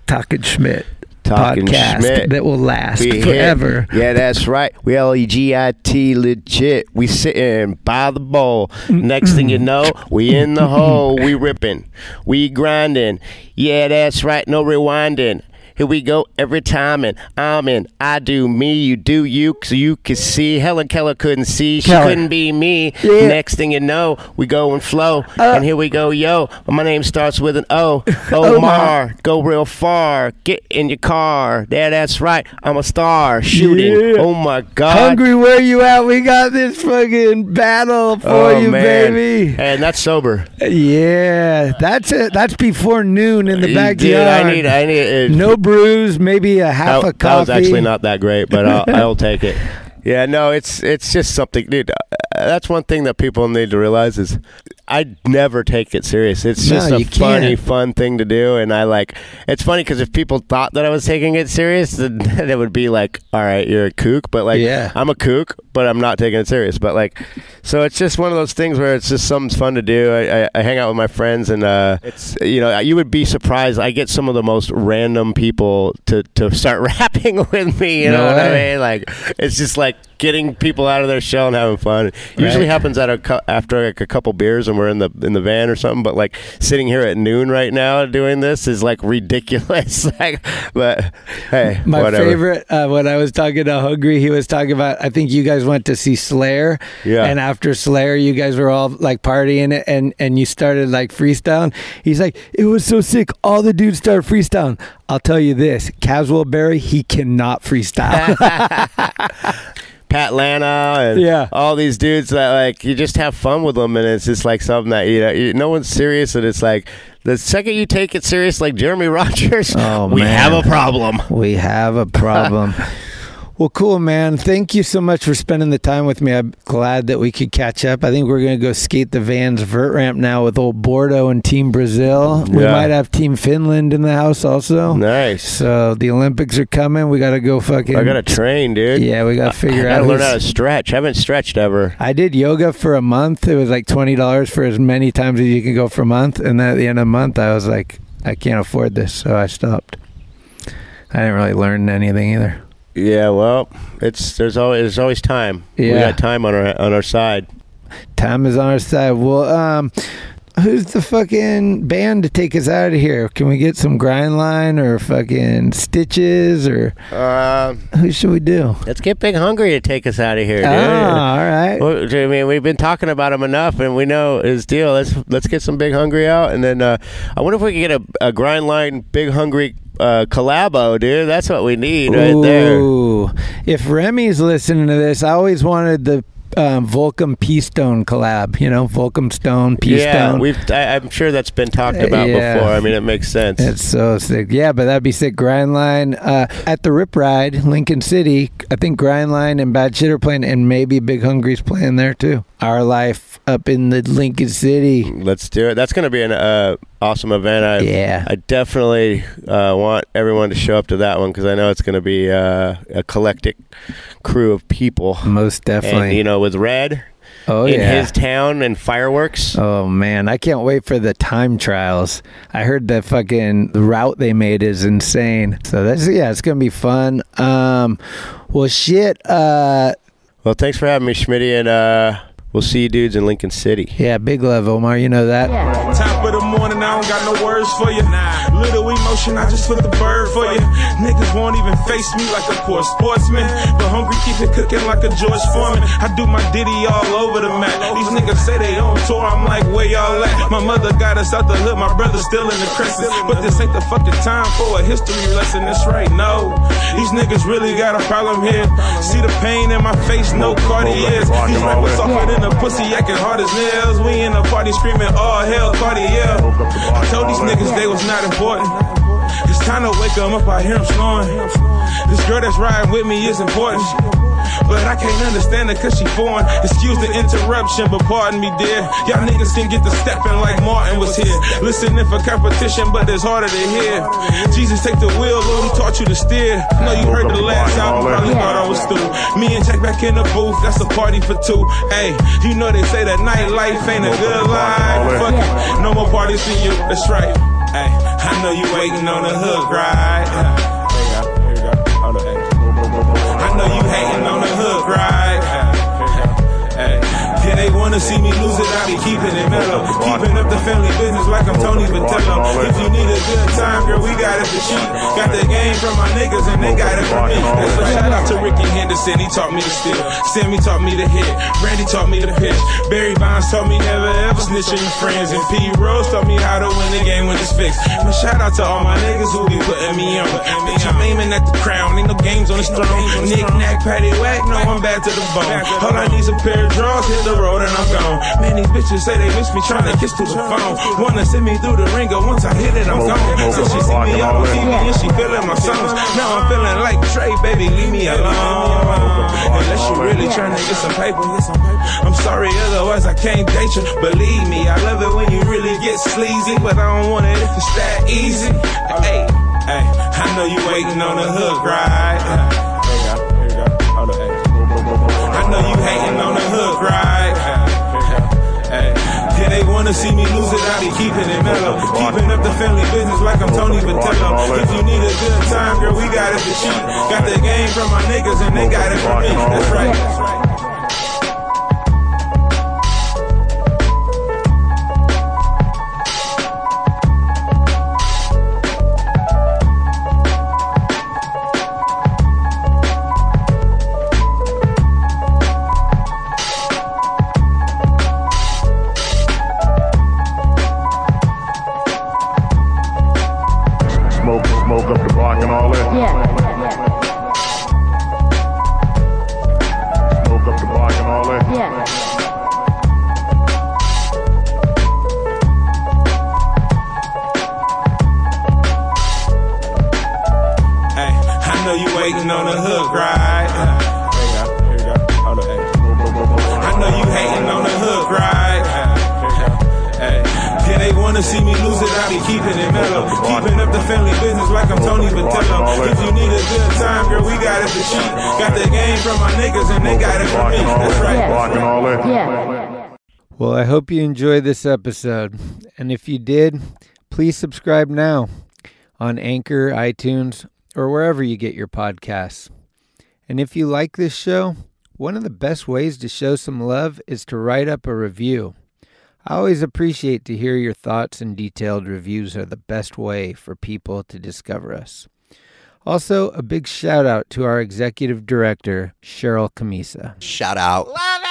Talking Schmidt Talking podcast Schmidt. that will last We hit. forever. Yeah, that's right. We L E G I T legit. We sitting by the bowl. Next thing you know, we in the hole. We ripping. We grinding. Yeah, that's right. No rewinding. Here we go every time, and I'm in. I do me, you do you, so you can see. Helen Keller couldn't see, she Keller. couldn't be me. Yeah. Next thing you know, we go and flow, Uh. and here we go, yo. My name starts with an O. Omar. Go real far. Get in your car. Yeah, that's right. I'm a star shooting. Yeah. Oh my God. Hungry, where you at? We got this fucking battle for Oh, you, man. baby. And that's sober. Yeah, that's it. That's before noon in the backyard. Dude. I need. I need. uh, no brews, maybe a half that, a coffee. that was actually not that great, but I'll, I'll take it. Yeah, no, it's it's just something, dude. uh, That's one thing that people need to realize is I never take it serious. It's No, just a funny, can't. fun thing to do, and I like. It's funny because if people thought that I was taking it serious, then it would be like, "All right, you're a kook," but like, Yeah. I'm a kook, but I'm not taking it serious. But like, so it's just one of those things where it's just something's fun to do. I, I, I hang out with my friends, and uh, it's you know you would be surprised. I get some of the most random people to to start rapping with me. You No know what I mean? Like it's just like getting people out of their shell and having fun. It usually Right. happens at a cou- after like a couple beers and we're in the in the van or something. But like sitting here at noon right now doing this is like ridiculous. like, but hey, My whatever. favorite, uh, when I was talking to Hungry, he was talking about. I think you guys went to see Slayer, Yeah. And after Slayer, you guys were all like partying it, and and you started like freestyling. He's like, it was so sick. All the dudes started freestyling. I'll tell you this, Caswell Berry, he cannot freestyle. Pat Lana and Yeah. all these dudes that like you just have fun with them and it's just like something that you know you, no one's serious and it's like the second you take it serious like Jeremy Rogers Oh, we man. have a problem we have a problem. well, cool, man. Thank you so much for spending the time with me. I'm glad that we could catch up. I think we're going to go skate the Vans vert ramp now with old Bordeaux and Team Brazil. We might have Team Finland in the house also. nice So the Olympics are coming. We got to go fucking. I gotta train dude Yeah, we got to figure I gotta out. learn how to stretch I haven't stretched ever I did yoga for a month. It was like twenty dollars for as many times as you can go for a month. And then at the end of the month, I was like, I can't afford this, so I stopped. I didn't really learn anything either. Yeah well it's there's always there's always time we got time on our on our side Time is on our side. Well, um, who's the fucking band to take us out of here? Can we get some Grindline or fucking stitches or Um, who should we do? let's get Big Hungry to take us out of here, dude. Ah, all right. Well, I mean, we've been talking about him enough, and we know his deal. Let's let's get some Big Hungry out, and then uh, I wonder if we could get a, a Grindline Big Hungry uh, collabo, dude. That's what we need right there. If Remy's listening to this, I always wanted the um, Volcom P Stone collab. You know, Volcom Stone, P yeah, we've. I, I'm sure that's been talked about Yeah. before. I mean, it makes sense. It's so sick. Yeah, but that'd be sick. Grindline uh, at the Rip Ride, Lincoln City. I think Grindline and Bad Shit are playing, and maybe Big Hungry's playing there too. Our life up in the Lincoln City. Let's do it. That's going to be an uh, awesome event. I, Yeah. I definitely uh, want everyone to show up to that one because I know it's going to be uh, a collective crew of people. Most definitely. And you know, with Red Oh in yeah. his town and fireworks. Oh man, I can't wait for the time trials. I heard the fucking route they made is insane. So that's yeah, it's gonna be fun. Um, well, shit. Uh, Well, thanks for having me, Schmitty, and uh, we'll see you dudes in Lincoln City. yeah, big love, Omar. You know that. Top of the morning, I don't got no words for you. Little emotion, I just flip the bird for you. Niggas won't even face me like a poor sportsman. But hungry, keep it cooking like a George Foreman. I do my ditty all over the map. These niggas say they on tour, I'm like, where y'all at? My mother got us out the hood, my brother still in the crescent. But this ain't the fucking time for a history lesson, that's right, no. These niggas really got a problem here. See the pain in my face, no Cartiers. These rappers softer than a pussy, acting hard as nails. We in the party screaming, all hell, Cartier. I told these niggas they was not important. It's time to wake 'em up, I hear 'em snoring. This girl that's riding with me is important. But I can't understand it cause she foreign. Excuse the interruption, but pardon me, dear. Y'all niggas can get the stepping like Martin was here. Listening for competition, but it's harder to hear. Jesus, take the wheel, Lord, he taught you to steer. Know you heard the last album, probably thought I was through. Me and Jack back in the booth, that's a party for two. Hey, you know they say that nightlife ain't a good life. Fuck it, no more parties for you, that's right. Hey, I know you waiting on the hook, right? Here you go, here you go. Hold on. I know you hating on the hook, right? They wanna see me lose it, I be keeping it mellow. Keeping up the family business like I'm Tony Vitello. If you need a good time, girl, we got it for cheap. Got the game from my niggas and they got it from me. That's a shout out to Ricky Henderson, he taught me to steal. Sammy taught me to hit. Randy taught me to pitch. Barry Bonds taught me never ever snitch on your friends. And P. Rose taught me how to win the game when it's fixed. And shout out to all my niggas who be putting me on. Bitch, I'm aiming at the crown, ain't no games on this throne. Nick, knack, patty, whack, no, I'm back to the bone. All I need's a pair of drawers, hit the road and I'm gone. Man, these bitches say they miss me trying to kiss through the phone. Wanna send me through the ringer, once I hit it, I'm gone. So she see me on TV and she feeling my songs. Now I'm feeling like Trey, baby, leave me alone. Unless you really trying to get some paper. I'm sorry, otherwise I can't date you. Believe me, I love it when you really get sleazy, but I don't want it if it's that easy. Hey, hey, I know you waiting on the hook, right? Here you go, here you go. Hold on, hey. I know you hating on the hook, right? Yeah, they wanna see me lose it, I be keeping it mellow. Keeping up the family business like I'm Tony Vitello. If you need a good time, girl, we got it for cheap. Got the game from my niggas and they got it from me. That's right. That's right. Hope you enjoyed this episode. And if you did, please subscribe now on Anchor, iTunes, or wherever you get your podcasts. And if you like this show, one of the best ways to show some love is to write up a review. I always appreciate to hear your thoughts and detailed reviews are the best way for people to discover us. Also, a big shout out to our executive director, Cheryl Camisa. Shout out. Love